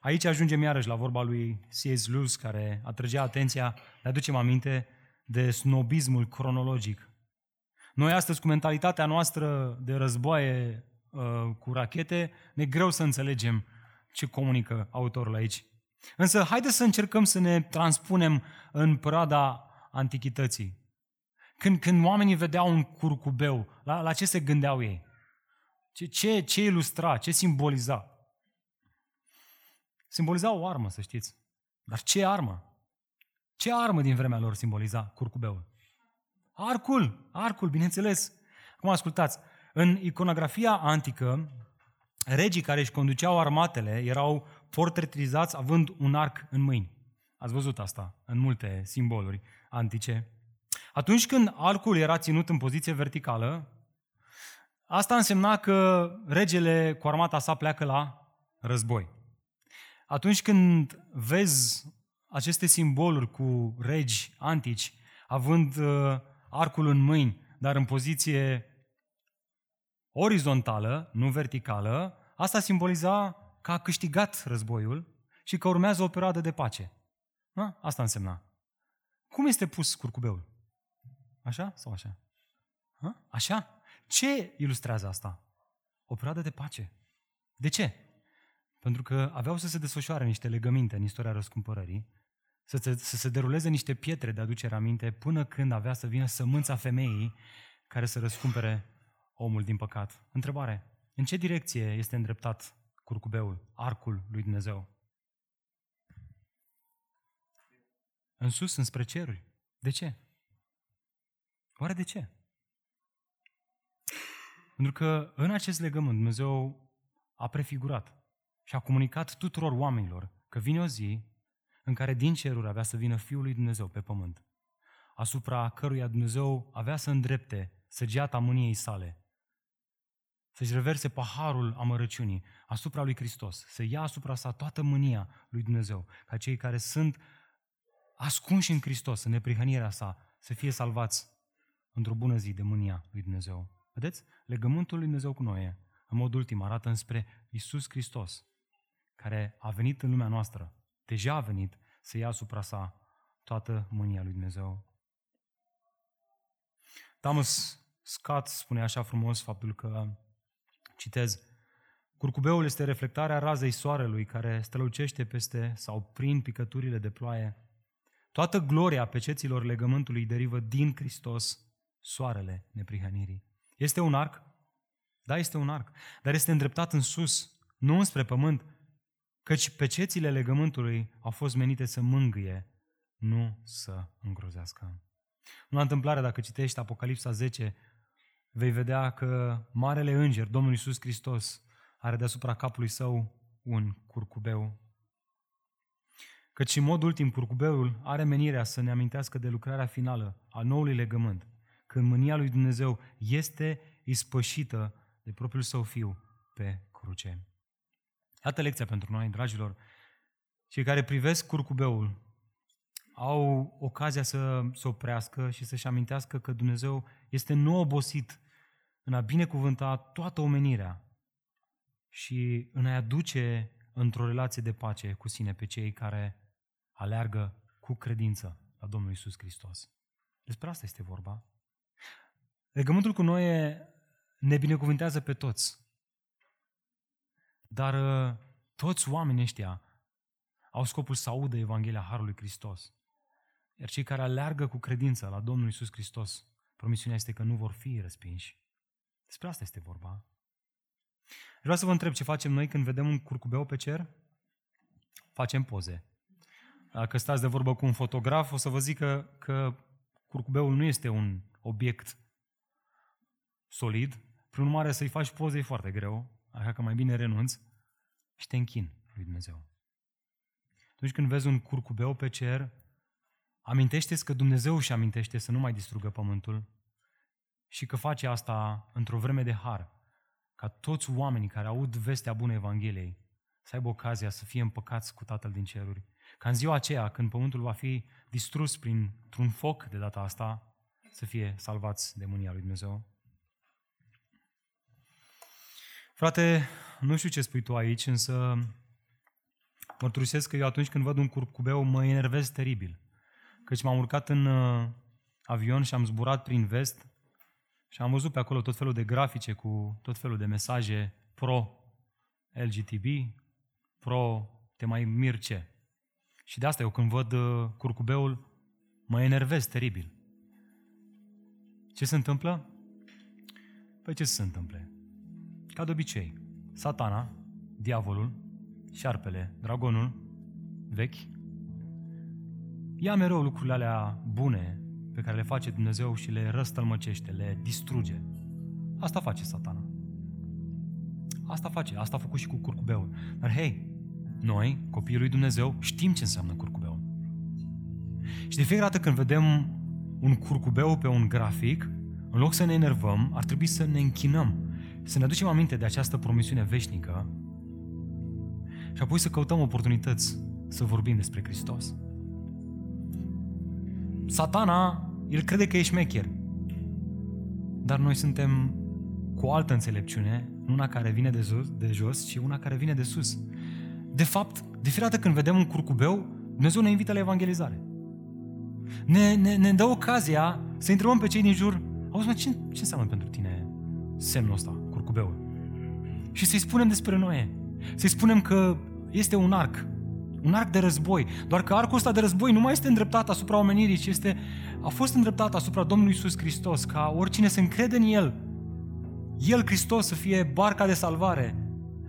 aici ajungem iarăși la vorba lui C.S. Lewis, care atrăgea atenția, ne aducem aminte, de snobismul cronologic. Noi astăzi, cu mentalitatea noastră de războaie uh, cu rachete, ne greu să înțelegem ce comunică autorul aici. Însă, haideți să încercăm să ne transpunem în perioada antichității. Când, când oamenii vedeau un curcubeu, la, la ce se gândeau ei? Ce, ce, ce ilustra, ce simboliza? Simboliza o armă, să știți. Dar ce armă? Ce armă din vremea lor simboliza curcubeul? Arcul, arcul, bineînțeles. Acum ascultați, în iconografia antică, regii care își conduceau armatele erau portretizați având un arc în mâini. Ați văzut asta în multe simboluri antice. Atunci când arcul era ținut în poziție verticală, asta însemna că regele cu armata sa pleacă la război. Atunci când vezi aceste simboluri cu regi antici, având uh, arcul în mâini, dar în poziție orizontală, nu verticală, asta simboliza că a câștigat războiul și că urmează o perioadă de pace. Da? Asta însemna. Cum este pus curcubeul? Așa sau așa? Ha? Așa? Ce ilustrează asta? O perioadă de pace. De ce? Pentru că aveau să se desfășoare niște legăminte în istoria răscumpărării, să se, să se deruleze niște pietre de aducere aminte până când avea să vină sămânța femeii care să răscumpere omul din păcat. Întrebare. În ce direcție este îndreptat curcubeul, arcul lui Dumnezeu? În sus, înspre ceruri. De ce? Oare de ce? Pentru că în acest legământ Dumnezeu a prefigurat și a comunicat tuturor oamenilor că vine o zi în care din ceruri avea să vină Fiul lui Dumnezeu pe pământ, asupra căruia Dumnezeu avea să îndrepte săgeata mâniei sale, să-și reverse paharul amărăciunii asupra lui Hristos, să ia asupra sa toată mânia lui Dumnezeu, ca cei care sunt ascunși în Hristos, în neprihănirea sa, să fie salvați într-o bună zi de mânia lui Dumnezeu. Vedeți? Legământul lui Dumnezeu cu noi, în mod ultim, arată înspre Isus Hristos, care a venit în lumea noastră, deja a venit să ia asupra sa toată mânia lui Dumnezeu. Thomas Scott spune așa frumos faptul că, citez, Curcubeul este reflectarea razei soarelui care strălucește peste sau prin picăturile de ploaie. Toată gloria peceților legământului derivă din Hristos, soarele neprihănirii. Este un arc? Da, este un arc, dar este îndreptat în sus, nu înspre pământ, căci pecețile legământului au fost menite să mângâie, nu să îngrozească. Nu întâmplare, dacă citești Apocalipsa 10, vei vedea că Marele Înger, Domnul Iisus Hristos, are deasupra capului său un curcubeu. Căci în mod ultim, curcubeul are menirea să ne amintească de lucrarea finală a noului legământ, când mânia lui Dumnezeu este ispășită de propriul său fiu pe cruce. Iată lecția pentru noi, dragilor. Cei care privesc curcubeul au ocazia să se oprească și să-și amintească că Dumnezeu este nu obosit în a binecuvânta toată omenirea și în a aduce într-o relație de pace cu sine pe cei care aleargă cu credință la Domnul Isus Hristos. Despre asta este vorba. Legământul cu noi ne binecuvântează pe toți. Dar uh, toți oamenii ăștia au scopul să audă Evanghelia Harului Hristos. Iar cei care aleargă cu credință la Domnul Isus Hristos, promisiunea este că nu vor fi respinși. Despre asta este vorba. Vreau să vă întreb ce facem noi când vedem un curcubeu pe cer? Facem poze. Dacă stați de vorbă cu un fotograf, o să vă zic că, că curcubeul nu este un obiect solid, prin urmare să-i faci poze e foarte greu, așa că mai bine renunți și te închin lui Dumnezeu. Atunci când vezi un curcubeu pe cer, amintește că Dumnezeu și amintește să nu mai distrugă pământul și că face asta într-o vreme de har, ca toți oamenii care aud vestea bună Evangheliei să aibă ocazia să fie împăcați cu Tatăl din ceruri. Ca în ziua aceea, când pământul va fi distrus printr-un foc de data asta, să fie salvați de mânia lui Dumnezeu. Frate, nu știu ce spui tu aici, însă mărturisesc că eu atunci când văd un curcubeu mă enervez teribil. Căci m-am urcat în uh, avion și am zburat prin vest și am văzut pe acolo tot felul de grafice cu tot felul de mesaje pro-LGTB, pro-te mai mir ce. Și de asta eu când văd uh, curcubeul mă enervez teribil. Ce se întâmplă? Păi ce se întâmplă? Ca de obicei, satana, diavolul, șarpele, dragonul, vechi, ia mereu lucrurile alea bune pe pe care le face Dumnezeu și le răstălmăcește, le distruge. Asta face satana. Asta face, asta a făcut și cu curcubeul. Dar hei, noi, copiii lui Dumnezeu, știm ce înseamnă curcubeul. Și de fiecare dată când vedem un curcubeu pe un grafic, în loc să ne enervăm, ar trebui să ne închinăm, să ne aducem aminte de această promisiune veșnică și apoi să căutăm oportunități să vorbim despre Hristos. Satana, el crede că e șmecher, dar noi suntem cu o altă înțelepciune, una care vine de, jos, de jos și una care vine de sus. De fapt, de fiecare dată când vedem un curcubeu, Dumnezeu ne invită la evangelizare. Ne, ne, ne dă ocazia să întrebăm pe cei din jur, auzi mă, ce, ce înseamnă pentru tine semnul ăsta, curcubeul? Și să-i spunem despre noi. Să-i spunem că este un arc, un arc de război. Doar că arcul ăsta de război nu mai este îndreptat asupra omenirii, ci este, a fost îndreptat asupra Domnului Isus Hristos, ca oricine se încrede în El, El, Hristos, să fie barca de salvare,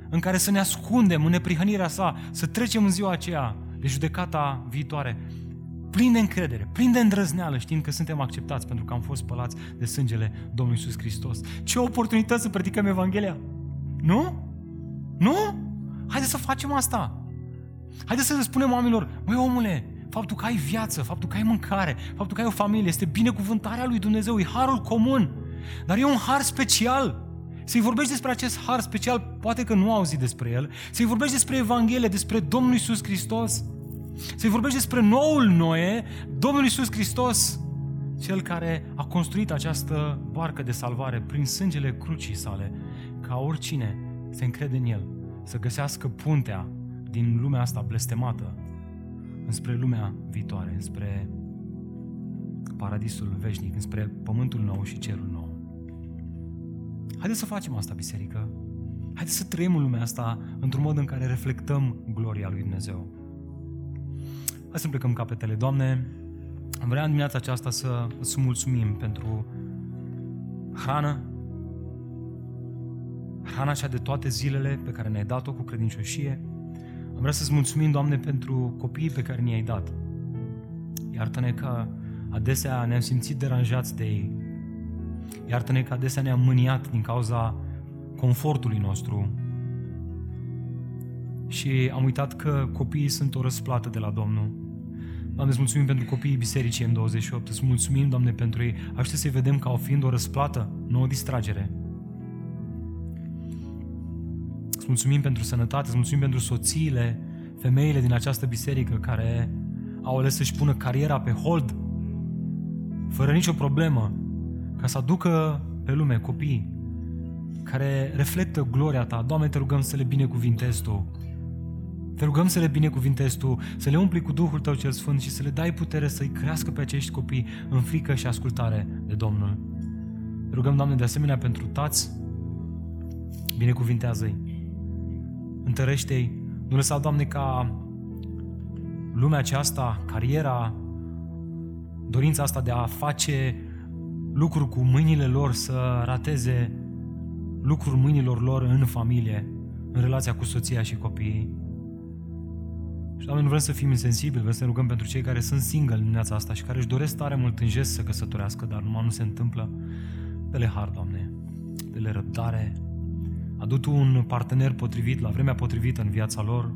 în care să ne ascundem în neprihănirea sa, să trecem în ziua aceea de judecata viitoare, plin de încredere, plin de îndrăzneală, știind că suntem acceptați pentru că am fost spălați de sângele Domnului Isus Hristos. Ce oportunitate să predicăm Evanghelia! Nu? Nu? Haideți să facem asta! Haideți să le spunem oamenilor, măi omule, faptul că ai viață, faptul că ai mâncare, faptul că ai o familie, este binecuvântarea lui Dumnezeu, e harul comun. Dar e un har special. Să-i vorbești despre acest har special, poate că nu auzi despre el, să-i vorbești despre Evanghelie, despre Domnul Isus Hristos, să-i vorbești despre noul Noe, Domnul Isus Hristos, cel care a construit această barcă de salvare prin sângele crucii sale, ca oricine se încrede în el, să găsească puntea din lumea asta blestemată înspre lumea viitoare, înspre paradisul veșnic, înspre pământul nou și cerul nou. Haideți să facem asta, biserică. Haideți să trăim în lumea asta într-un mod în care reflectăm gloria lui Dumnezeu. Hai să plecăm capetele. Doamne, am vrea în dimineața aceasta să îți mulțumim pentru hrană, hrana cea de toate zilele pe care ne-ai dat-o cu credincioșie. Am vrea să-ți mulțumim, Doamne, pentru copiii pe care ne-ai dat. Iartă-ne că adesea ne-am simțit deranjați de ei. Iartă-ne că adesea ne-am mâniat din cauza confortului nostru. Și am uitat că copiii sunt o răsplată de la Domnul. Doamne, îți mulțumim pentru copiii bisericii în 28 îți mulțumim, Doamne, pentru ei. Aștept să-i vedem ca o fiind o răsplată, nu o distragere. Îți mulțumim pentru sănătate, îți mulțumim pentru soțiile, femeile din această biserică care au ales să-și pună cariera pe hold, fără nicio problemă, ca să aducă pe lume copii care reflectă gloria Ta. Doamne, te rugăm să le binecuvintezi Tu. Te rugăm să le binecuvintezi Tu, să le umpli cu Duhul Tău cel Sfânt și să le dai putere să-i crească pe acești copii în frică și ascultare de Domnul. Te rugăm, Doamne, de asemenea pentru tați, binecuvintează-i, întărește-i, nu lăsa, Doamne, ca lumea aceasta, cariera, dorința asta de a face lucruri cu mâinile lor să rateze lucruri mâinilor lor în familie, în relația cu soția și copiii. Și, Doamne, nu vrem să fim insensibili, vrem să ne rugăm pentru cei care sunt single în dimineața asta și care își doresc tare mult în gest să căsătorească, dar numai nu se întâmplă. Dă-le har, Doamne, dă-le răbdare, adu Tu un partener potrivit, la vremea potrivită în viața lor.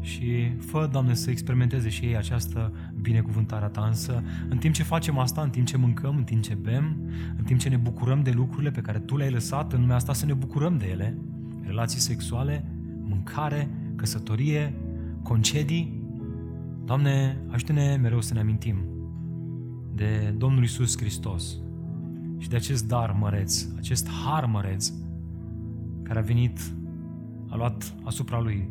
Și fă, Doamne, să experimenteze și ei această binecuvântare a Ta, însă în timp ce facem asta, în timp ce mâncăm, în timp ce bem, în timp ce ne bucurăm de lucrurile pe care Tu le-ai lăsat în lumea asta, să ne bucurăm de ele, relații sexuale, mâncare, căsătorie, concedii. Doamne, ajută-ne mereu să ne amintim de Domnul Isus Hristos și de acest dar măreț, acest har măreț care a venit, a luat asupra Lui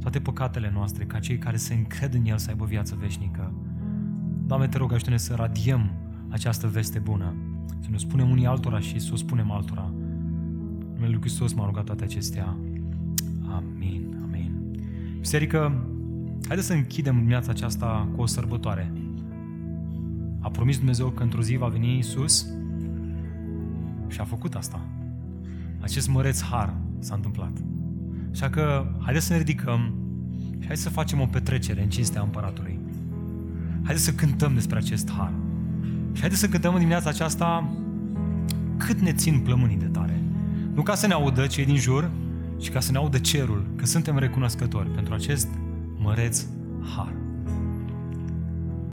toate păcatele noastre, ca cei care se încred în El să aibă viață veșnică. Doamne, te rog, ajută-ne să radiem această veste bună, să ne spunem unii altora și să o spunem altora. Numele Lui Hristos m-a rugat toate acestea. Amin. Biserică, haideți să închidem dimineața aceasta cu o sărbătoare. A promis Dumnezeu că într-o zi va veni Isus și a făcut asta. Acest măreț har s-a întâmplat. Așa că haideți să ne ridicăm și haideți să facem o petrecere în cinstea împăratului. Haideți să cântăm despre acest har. Și haideți să cântăm în dimineața aceasta cât ne țin plămânii de tare. Nu ca să ne audă cei din jur, ci ca să ne audă cerul, că suntem recunoscători pentru acest măreț har.